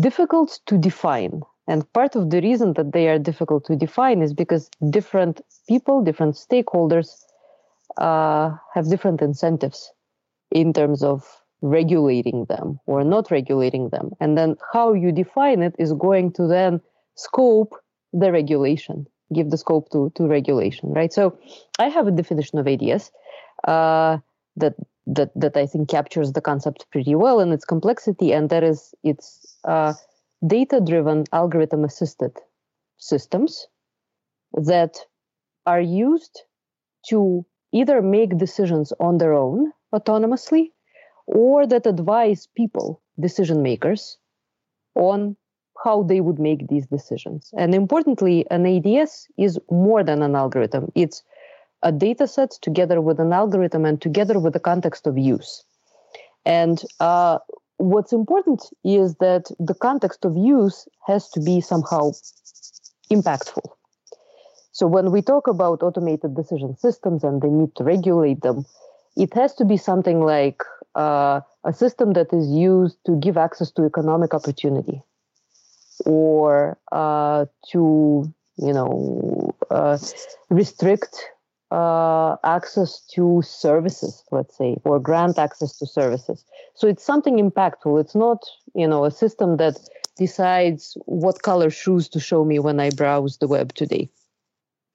Speaker 3: difficult to define and part of the reason that they are difficult to define is because different people, different stakeholders uh, have different incentives in terms of regulating them or not regulating them. And then how you define it is going to then scope the regulation, give the scope to, to regulation, right? So I have a definition of ADS uh, that that that I think captures the concept pretty well in its complexity, and that is it's uh, data driven algorithm assisted systems that are used to either make decisions on their own autonomously or that advise people, decision makers, on how they would make these decisions. And importantly, an ADS is more than an algorithm. It's a data set together with an algorithm and together with the context of use. And uh, what's important is that the context of use has to be somehow impactful. So when we talk about automated decision systems and the need to regulate them, it has to be something like uh, a system that is used to give access to economic opportunity or uh, to you know uh, restrict uh, access to services, let's say, or grant access to services. So it's something impactful. It's not, you know, a system that decides what color shoes to show me when I browse the web today.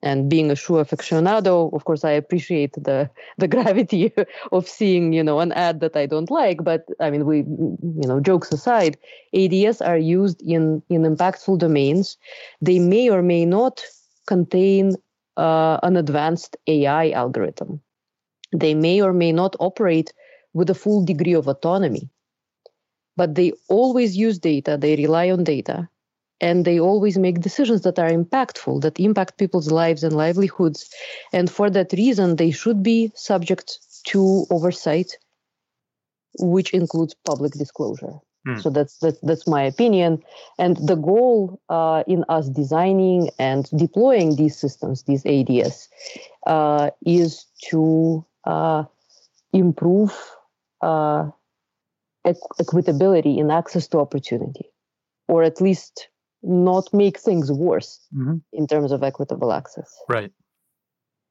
Speaker 3: And being a shoe aficionado, of course, I appreciate the the gravity of seeing, you know, an ad that I don't like. But I mean, we, you know, jokes aside, ADS are used in in impactful domains. They may or may not contain uh, an advanced AI algorithm. They may or may not operate with a full degree of autonomy, but they always use data, they rely on data, and they always make decisions that are impactful, that impact people's lives and livelihoods. And for that reason, they should be subject to oversight, which includes public disclosure. Hmm. So that's, that's that's my opinion. And the goal uh, in us designing and deploying these systems, these ADS, uh, is to uh, improve uh, equitability in access to opportunity, or at least not make things worse mm-hmm. in terms of equitable access.
Speaker 1: Right.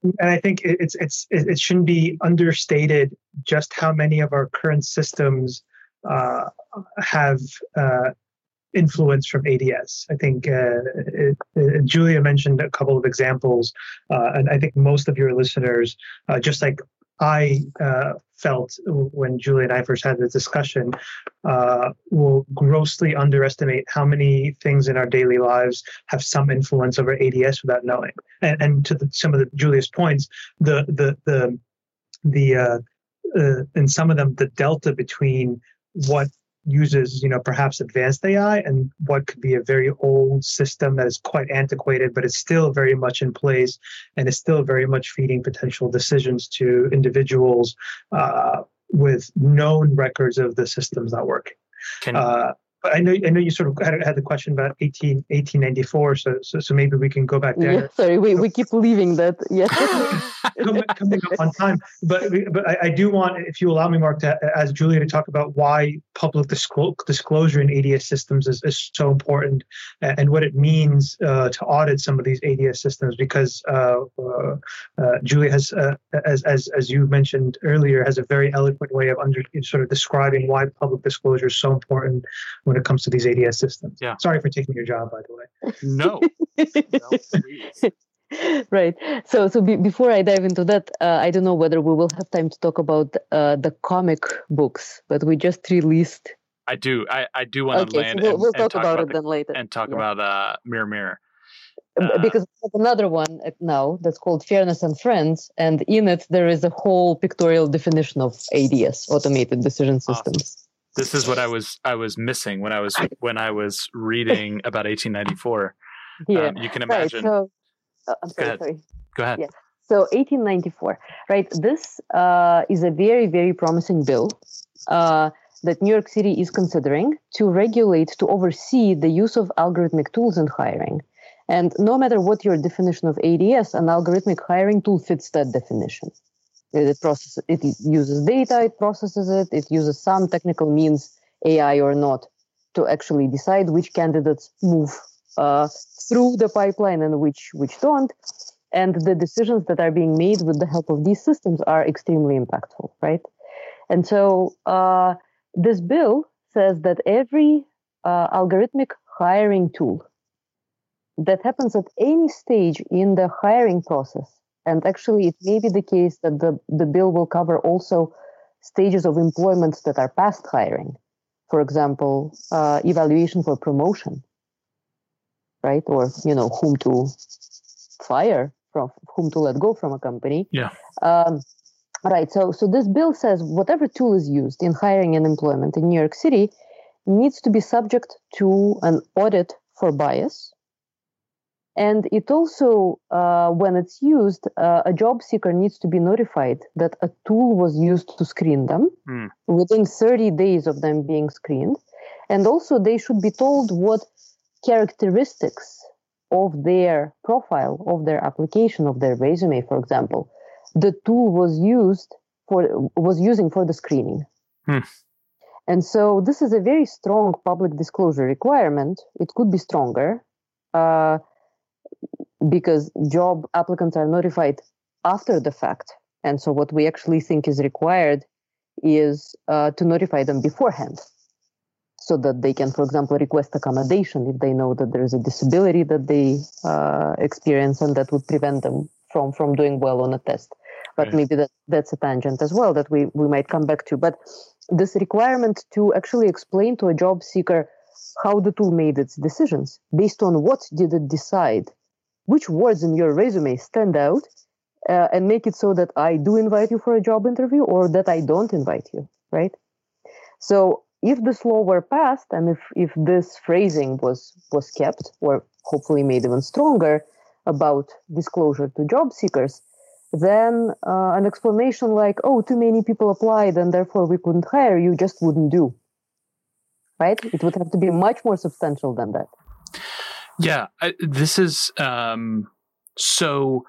Speaker 2: And I think it's it's it shouldn't be understated just how many of our current systems uh, have uh, influence from ADS. I think uh, it, it, Julia mentioned a couple of examples, uh, and I think most of your listeners, uh, just like I uh, felt when Julia and I first had this discussion, will grossly underestimate how many things in our daily lives have some influence over ADS without knowing. And, and to the, some of the Julia's points, the the the the uh, uh, in some of them the delta between what uses you know perhaps advanced AI and what could be a very old system that is quite antiquated, but it's still very much in place and is still very much feeding potential decisions to individuals uh, with known records of the systems not working. Can, uh, I know I know you sort of had, had the question about 18, 1894, so, so so maybe we can go back there.
Speaker 3: Yeah, sorry, we, we keep leaving that. Yeah,
Speaker 2: coming, coming, up on time, but but I, I, do want, if you allow me, Mark, to ask Julia to talk about why public disclo- disclosure in ADS systems is, is so important and what it means uh, to audit some of these ADS systems, because uh, uh, uh, Julia has, uh, as as as you mentioned earlier, has a very eloquent way of under sort of describing why public disclosure is so important when it comes to these ADS systems.
Speaker 1: Yeah.
Speaker 2: Sorry for taking your job, by the way.
Speaker 1: No.
Speaker 3: no right. So, so be, before I dive into that, uh, I don't know whether we will have time to talk about uh, the comic books, but we just released.
Speaker 1: I do. I, I do want
Speaker 3: okay,
Speaker 1: to land.
Speaker 3: So we'll,
Speaker 1: and,
Speaker 3: we'll talk
Speaker 1: talk
Speaker 3: about,
Speaker 1: about
Speaker 3: it
Speaker 1: the,
Speaker 3: then later.
Speaker 1: And talk yeah. about uh, Mirror Mirror.
Speaker 3: Uh, because another one now that's called Fairness and Friends, and in it there is a whole pictorial definition of ADS, automated decision systems.
Speaker 1: This is what I was I was missing when I was when I was reading about 1894. Yeah, um, you can imagine.
Speaker 3: Right, so, oh, I'm sorry,
Speaker 1: Go ahead.
Speaker 3: sorry.
Speaker 1: Go ahead.
Speaker 3: Yeah. So 1894, right? This uh, is a very very promising bill uh, that New York City is considering to regulate to oversee the use of algorithmic tools in hiring. And no matter what your definition of ADS, an algorithmic hiring tool fits that definition. It processes, it uses data, it processes it, it uses some technical means, AI or not, to actually decide which candidates move uh, through the pipeline and which which don't. And the decisions that are being made with the help of these systems are extremely impactful, right? And so uh, this bill says that every uh, algorithmic hiring tool that happens at any stage in the hiring process and actually, it may be the case that the, the bill will cover also stages of employment that are past hiring. For example, uh, evaluation for promotion, right? Or, you know, whom to fire from, whom to let go from a company.
Speaker 1: Yeah.
Speaker 3: Um, right. So, so this bill says whatever tool is used in hiring and employment in New York City needs to be subject to an audit for bias and it also, uh, when it's used, uh, a job seeker needs to be notified that a tool was used to screen them mm. within 30 days of them being screened. And also, they should be told what characteristics of their profile, of their application, of their resume, for example, the tool was used for was using for the screening. Mm. And so, this is a very strong public disclosure requirement. It could be stronger. Uh, because job applicants are notified after the fact. And so what we actually think is required is uh, to notify them beforehand so that they can, for example, request accommodation if they know that there is a disability that they uh, experience and that would prevent them from, from doing well on a test. But right. maybe that, that's a tangent as well that we, we might come back to. But this requirement to actually explain to a job seeker how the tool made its decisions based on what did it decide which words in your resume stand out uh, and make it so that I do invite you for a job interview or that I don't invite you, right? So if this law were passed and if, if this phrasing was was kept or hopefully made even stronger about disclosure to job seekers, then uh, an explanation like, oh, too many people applied and therefore we couldn't hire you just wouldn't do. Right? It would have to be much more substantial than that.
Speaker 1: Yeah, I, this is um, so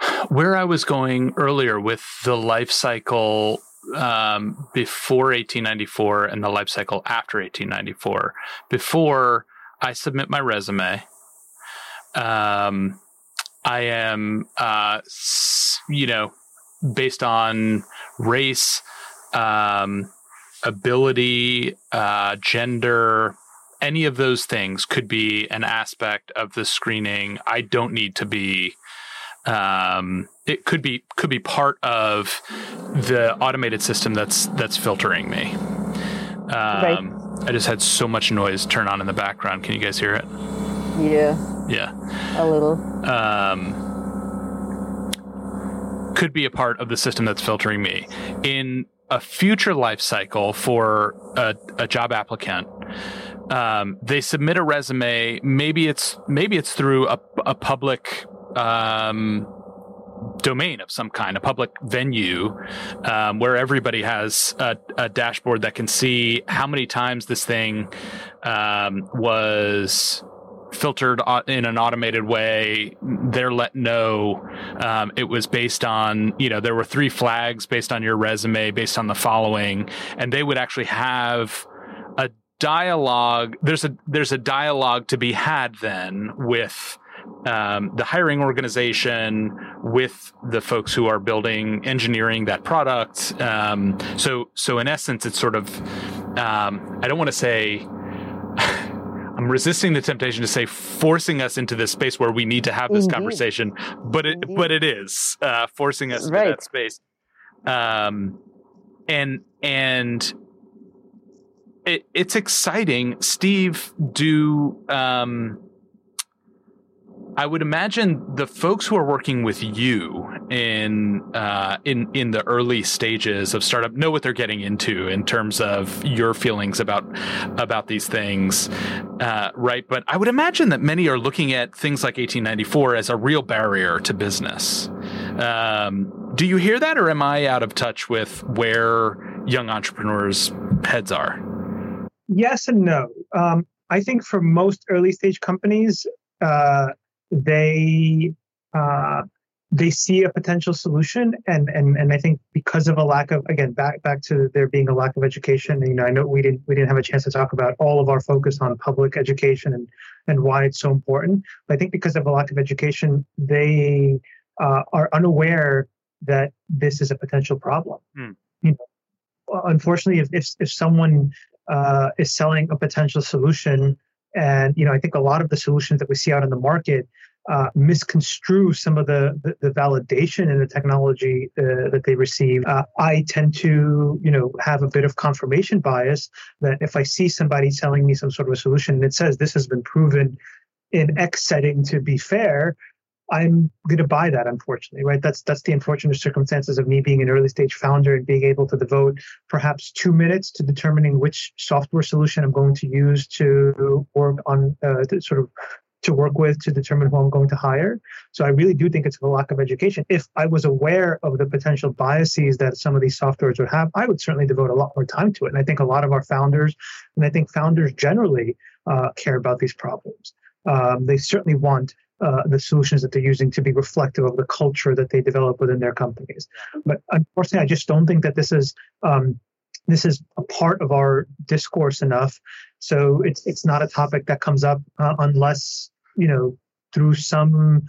Speaker 1: where I was going earlier with the life cycle um, before 1894 and the life cycle after 1894. Before I submit my resume, um, I am, uh, you know, based on race, um, ability, uh, gender, any of those things could be an aspect of the screening. I don't need to be um, it could be could be part of the automated system that's that's filtering me. Um, right. I just had so much noise turn on in the background. Can you guys hear it?
Speaker 3: Yeah.
Speaker 1: Yeah.
Speaker 3: A little.
Speaker 1: Um, could be a part of the system that's filtering me. In a future life cycle for a, a job applicant. Um, they submit a resume. Maybe it's maybe it's through a, a public um, domain of some kind, a public venue um, where everybody has a, a, dashboard that can see how many times this thing um, was filtered in an automated way. They're let know um, it was based on, you know, there were three flags based on your resume, based on the following, and they would actually have dialogue. There's a there's a dialogue to be had then with um, the hiring organization with the folks who are building engineering that product. Um, so so in essence, it's sort of um, I don't want to say. I'm resisting the temptation to say forcing us into this space where we need to have this Indeed. conversation, but it Indeed. but it is uh, forcing us right. into that space. Um, and and it, it's exciting. Steve, do um, I would imagine the folks who are working with you in uh, in in the early stages of startup know what they're getting into in terms of your feelings about about these things, uh, right? But I would imagine that many are looking at things like 1894 as a real barrier to business. Um, do you hear that, or am I out of touch with where young entrepreneurs' heads are?
Speaker 2: Yes and no. Um, I think for most early stage companies, uh, they uh, they see a potential solution and and and I think because of a lack of again back back to there being a lack of education you know I know we didn't we didn't have a chance to talk about all of our focus on public education and and why it's so important but I think because of a lack of education they uh, are unaware that this is a potential problem hmm. you know unfortunately if if, if someone uh, is selling a potential solution and you know, I think a lot of the solutions that we see out in the market uh, misconstrue some of the, the, the validation in the technology uh, that they receive. Uh, I tend to, you know, have a bit of confirmation bias that if I see somebody selling me some sort of a solution and it says this has been proven in X setting to be fair, I'm going to buy that, unfortunately, right? That's that's the unfortunate circumstances of me being an early stage founder and being able to devote perhaps two minutes to determining which software solution I'm going to use to work on, uh, to sort of to work with to determine who I'm going to hire. So I really do think it's a lack of education. If I was aware of the potential biases that some of these softwares would have, I would certainly devote a lot more time to it. And I think a lot of our founders, and I think founders generally, uh, care about these problems. Um, they certainly want uh, the solutions that they're using to be reflective of the culture that they develop within their companies. But unfortunately, I just don't think that this is um, this is a part of our discourse enough. So it's it's not a topic that comes up uh, unless you know through some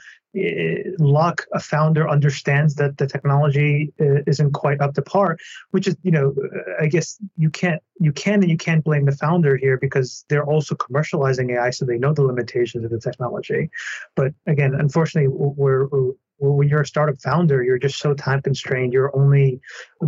Speaker 2: luck a founder understands that the technology uh, isn't quite up to par which is you know uh, i guess you can't you can and you can't blame the founder here because they're also commercializing ai so they know the limitations of the technology. But again unfortunately we're, we're when you're a startup founder you're just so time constrained. Your only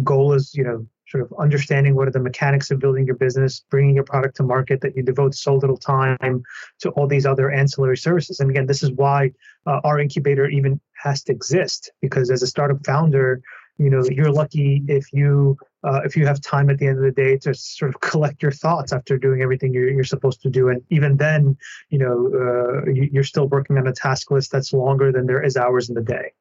Speaker 2: goal is you know sort of understanding what are the mechanics of building your business, bringing your product to market, that you devote so little time to all these other ancillary services. And again, this is why uh, our incubator even has to exist because as a startup founder, you know you're lucky if you uh, if you have time at the end of the day to sort of collect your thoughts after doing everything you're, you're supposed to do. And even then you know uh, you're still working on a task list that's longer than there is hours in the day.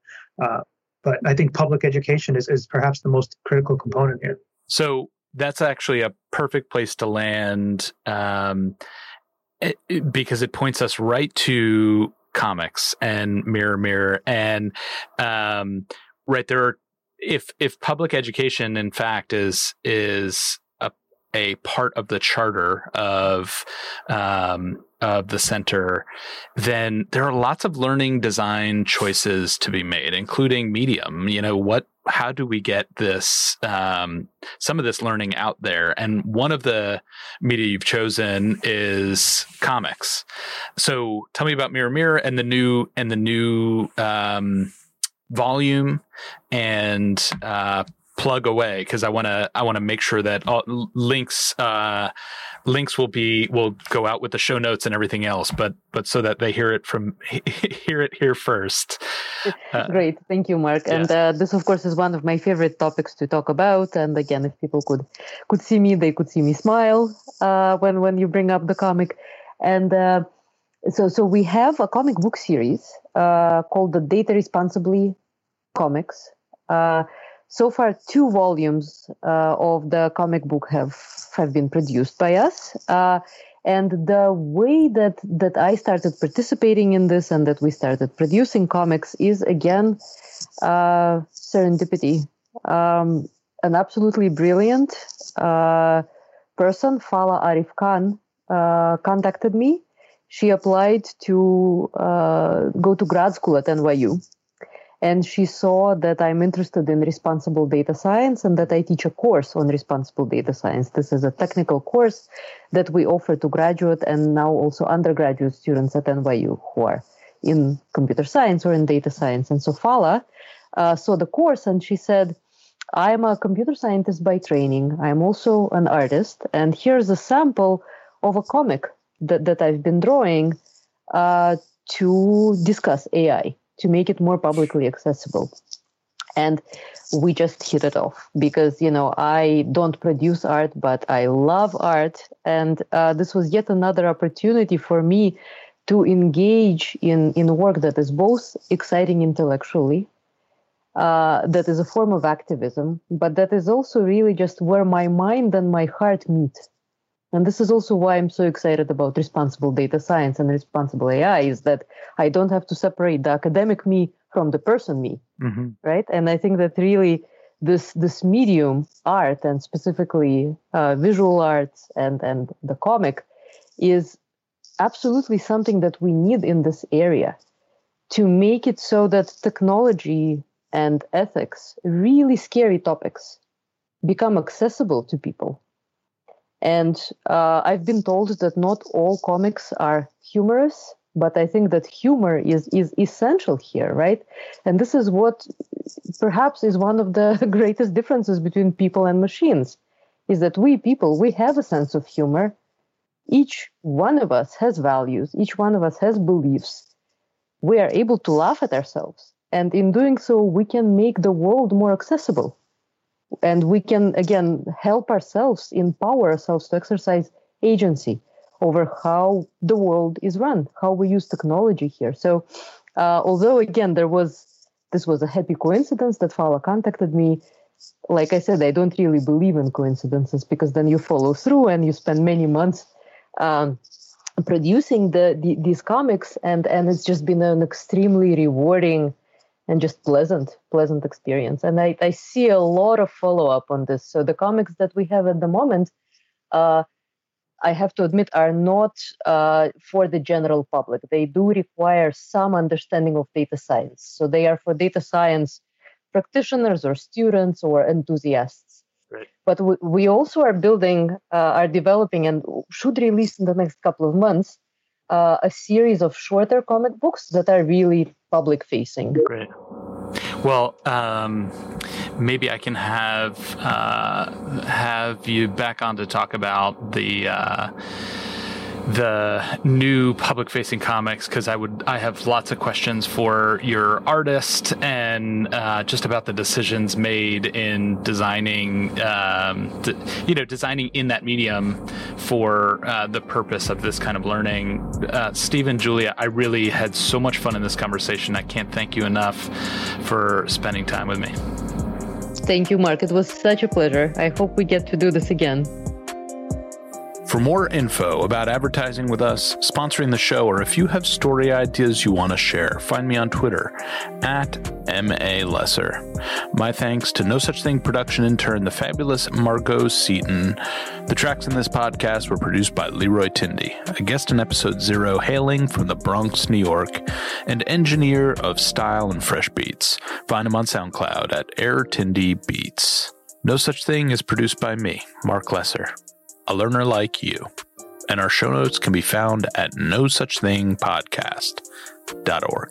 Speaker 2: Uh, but i think public education is, is perhaps the most critical component here
Speaker 1: so that's actually a perfect place to land um, it, it, because it points us right to comics and Mirror Mirror and um, right there are if if public education in fact is is a, a part of the charter of um, of the center, then there are lots of learning design choices to be made, including medium. You know, what how do we get this um, some of this learning out there? And one of the media you've chosen is comics. So tell me about mirror mirror and the new and the new um, volume and uh, plug away because I want to I want to make sure that all, links uh, links will be will go out with the show notes and everything else. But but so that they hear it from hear it here first.
Speaker 3: Uh, Great, thank you, Mark. Yes. And uh, this, of course, is one of my favorite topics to talk about. And again, if people could could see me, they could see me smile uh, when when you bring up the comic. And uh, so so we have a comic book series uh, called the Data Responsibly Comics so far two volumes uh, of the comic book have have been produced by us uh, and the way that that i started participating in this and that we started producing comics is again uh, serendipity. Um, an absolutely brilliant uh, person Falaah Arif Khan uh, contacted me. She applied to uh, go to grad school at nyu and she saw that I'm interested in responsible data science and that I teach a course on responsible data science. This is a technical course that we offer to graduate and now also undergraduate students at NYU who are in computer science or in data science. And so Falaah uh, saw the course and she said, I'm a computer scientist by training. I'm also an artist. And here's a sample of a comic that, that I've been drawing uh, to discuss AI to make it more publicly accessible. And we just hit it off because, you know, I don't produce art, but I love art. And uh, this was yet another opportunity for me to engage in, in work that is both exciting intellectually, uh, that is a form of activism, but that is also really just where my mind and my heart meet. And this is also why I'm so excited about responsible data science and responsible AI is that I don't have to separate the academic me from the person me, mm-hmm. right? And I think that really this this medium art and specifically uh, visual arts and and the comic is absolutely something that we need in this area to make it so that technology and ethics really scary topics become accessible to people and uh, I've been told that not all comics are humorous, but I think that humor is is essential here, right? And this is what perhaps is one of the greatest differences between people and machines, is that we people we have a sense of humor. Each one of us has values. Each one of us has beliefs. We are able to laugh at ourselves, and in doing so, we can make the world more accessible and we can again help ourselves empower ourselves to exercise agency over how the world is run how we use technology here. So uh, although again there was this was a happy coincidence that Falaah contacted me like i said i don't really believe in coincidences because then you follow through and you spend many months um, producing the, the, these comics and and it's just been an extremely rewarding and just pleasant pleasant experience. And i, I see a lot of follow-up on this. So the comics that we have at the moment uh, i have to admit are not uh, for the general public. They do require some understanding of data science. So they are for data science practitioners or students or enthusiasts. Right. but we, we also are building uh, are developing and should release in the next couple of months uh, a series of shorter comic books that are really public facing.
Speaker 1: Great. Well, um, maybe I can have uh, have you back on to talk about the. Uh, the new public facing comics because I would I have lots of questions for your artist and uh, just about the decisions made in designing um, you know designing in that medium for uh, the purpose of this kind of learning. Uh, Stephen, Julia, I really had so much fun in this conversation. I can't thank you enough for spending time with me.
Speaker 3: Thank you, Mark. It was such a pleasure. I hope we get to do this again.
Speaker 1: For more info about advertising with us, sponsoring the show, or if you have story ideas you want to share, find me on Twitter at MA Lesser. My thanks to No Such Thing production intern, the fabulous Margot Seaton. The tracks in this podcast were produced by Leroy Tindy, a guest in episode zero hailing from the Bronx, New York, and engineer of style and fresh beats. Find him on SoundCloud at Air Tindy Beats. No Such Thing is produced by me, Mark Lesser a learner like you. And our show notes can be found at no such thing podcast.org.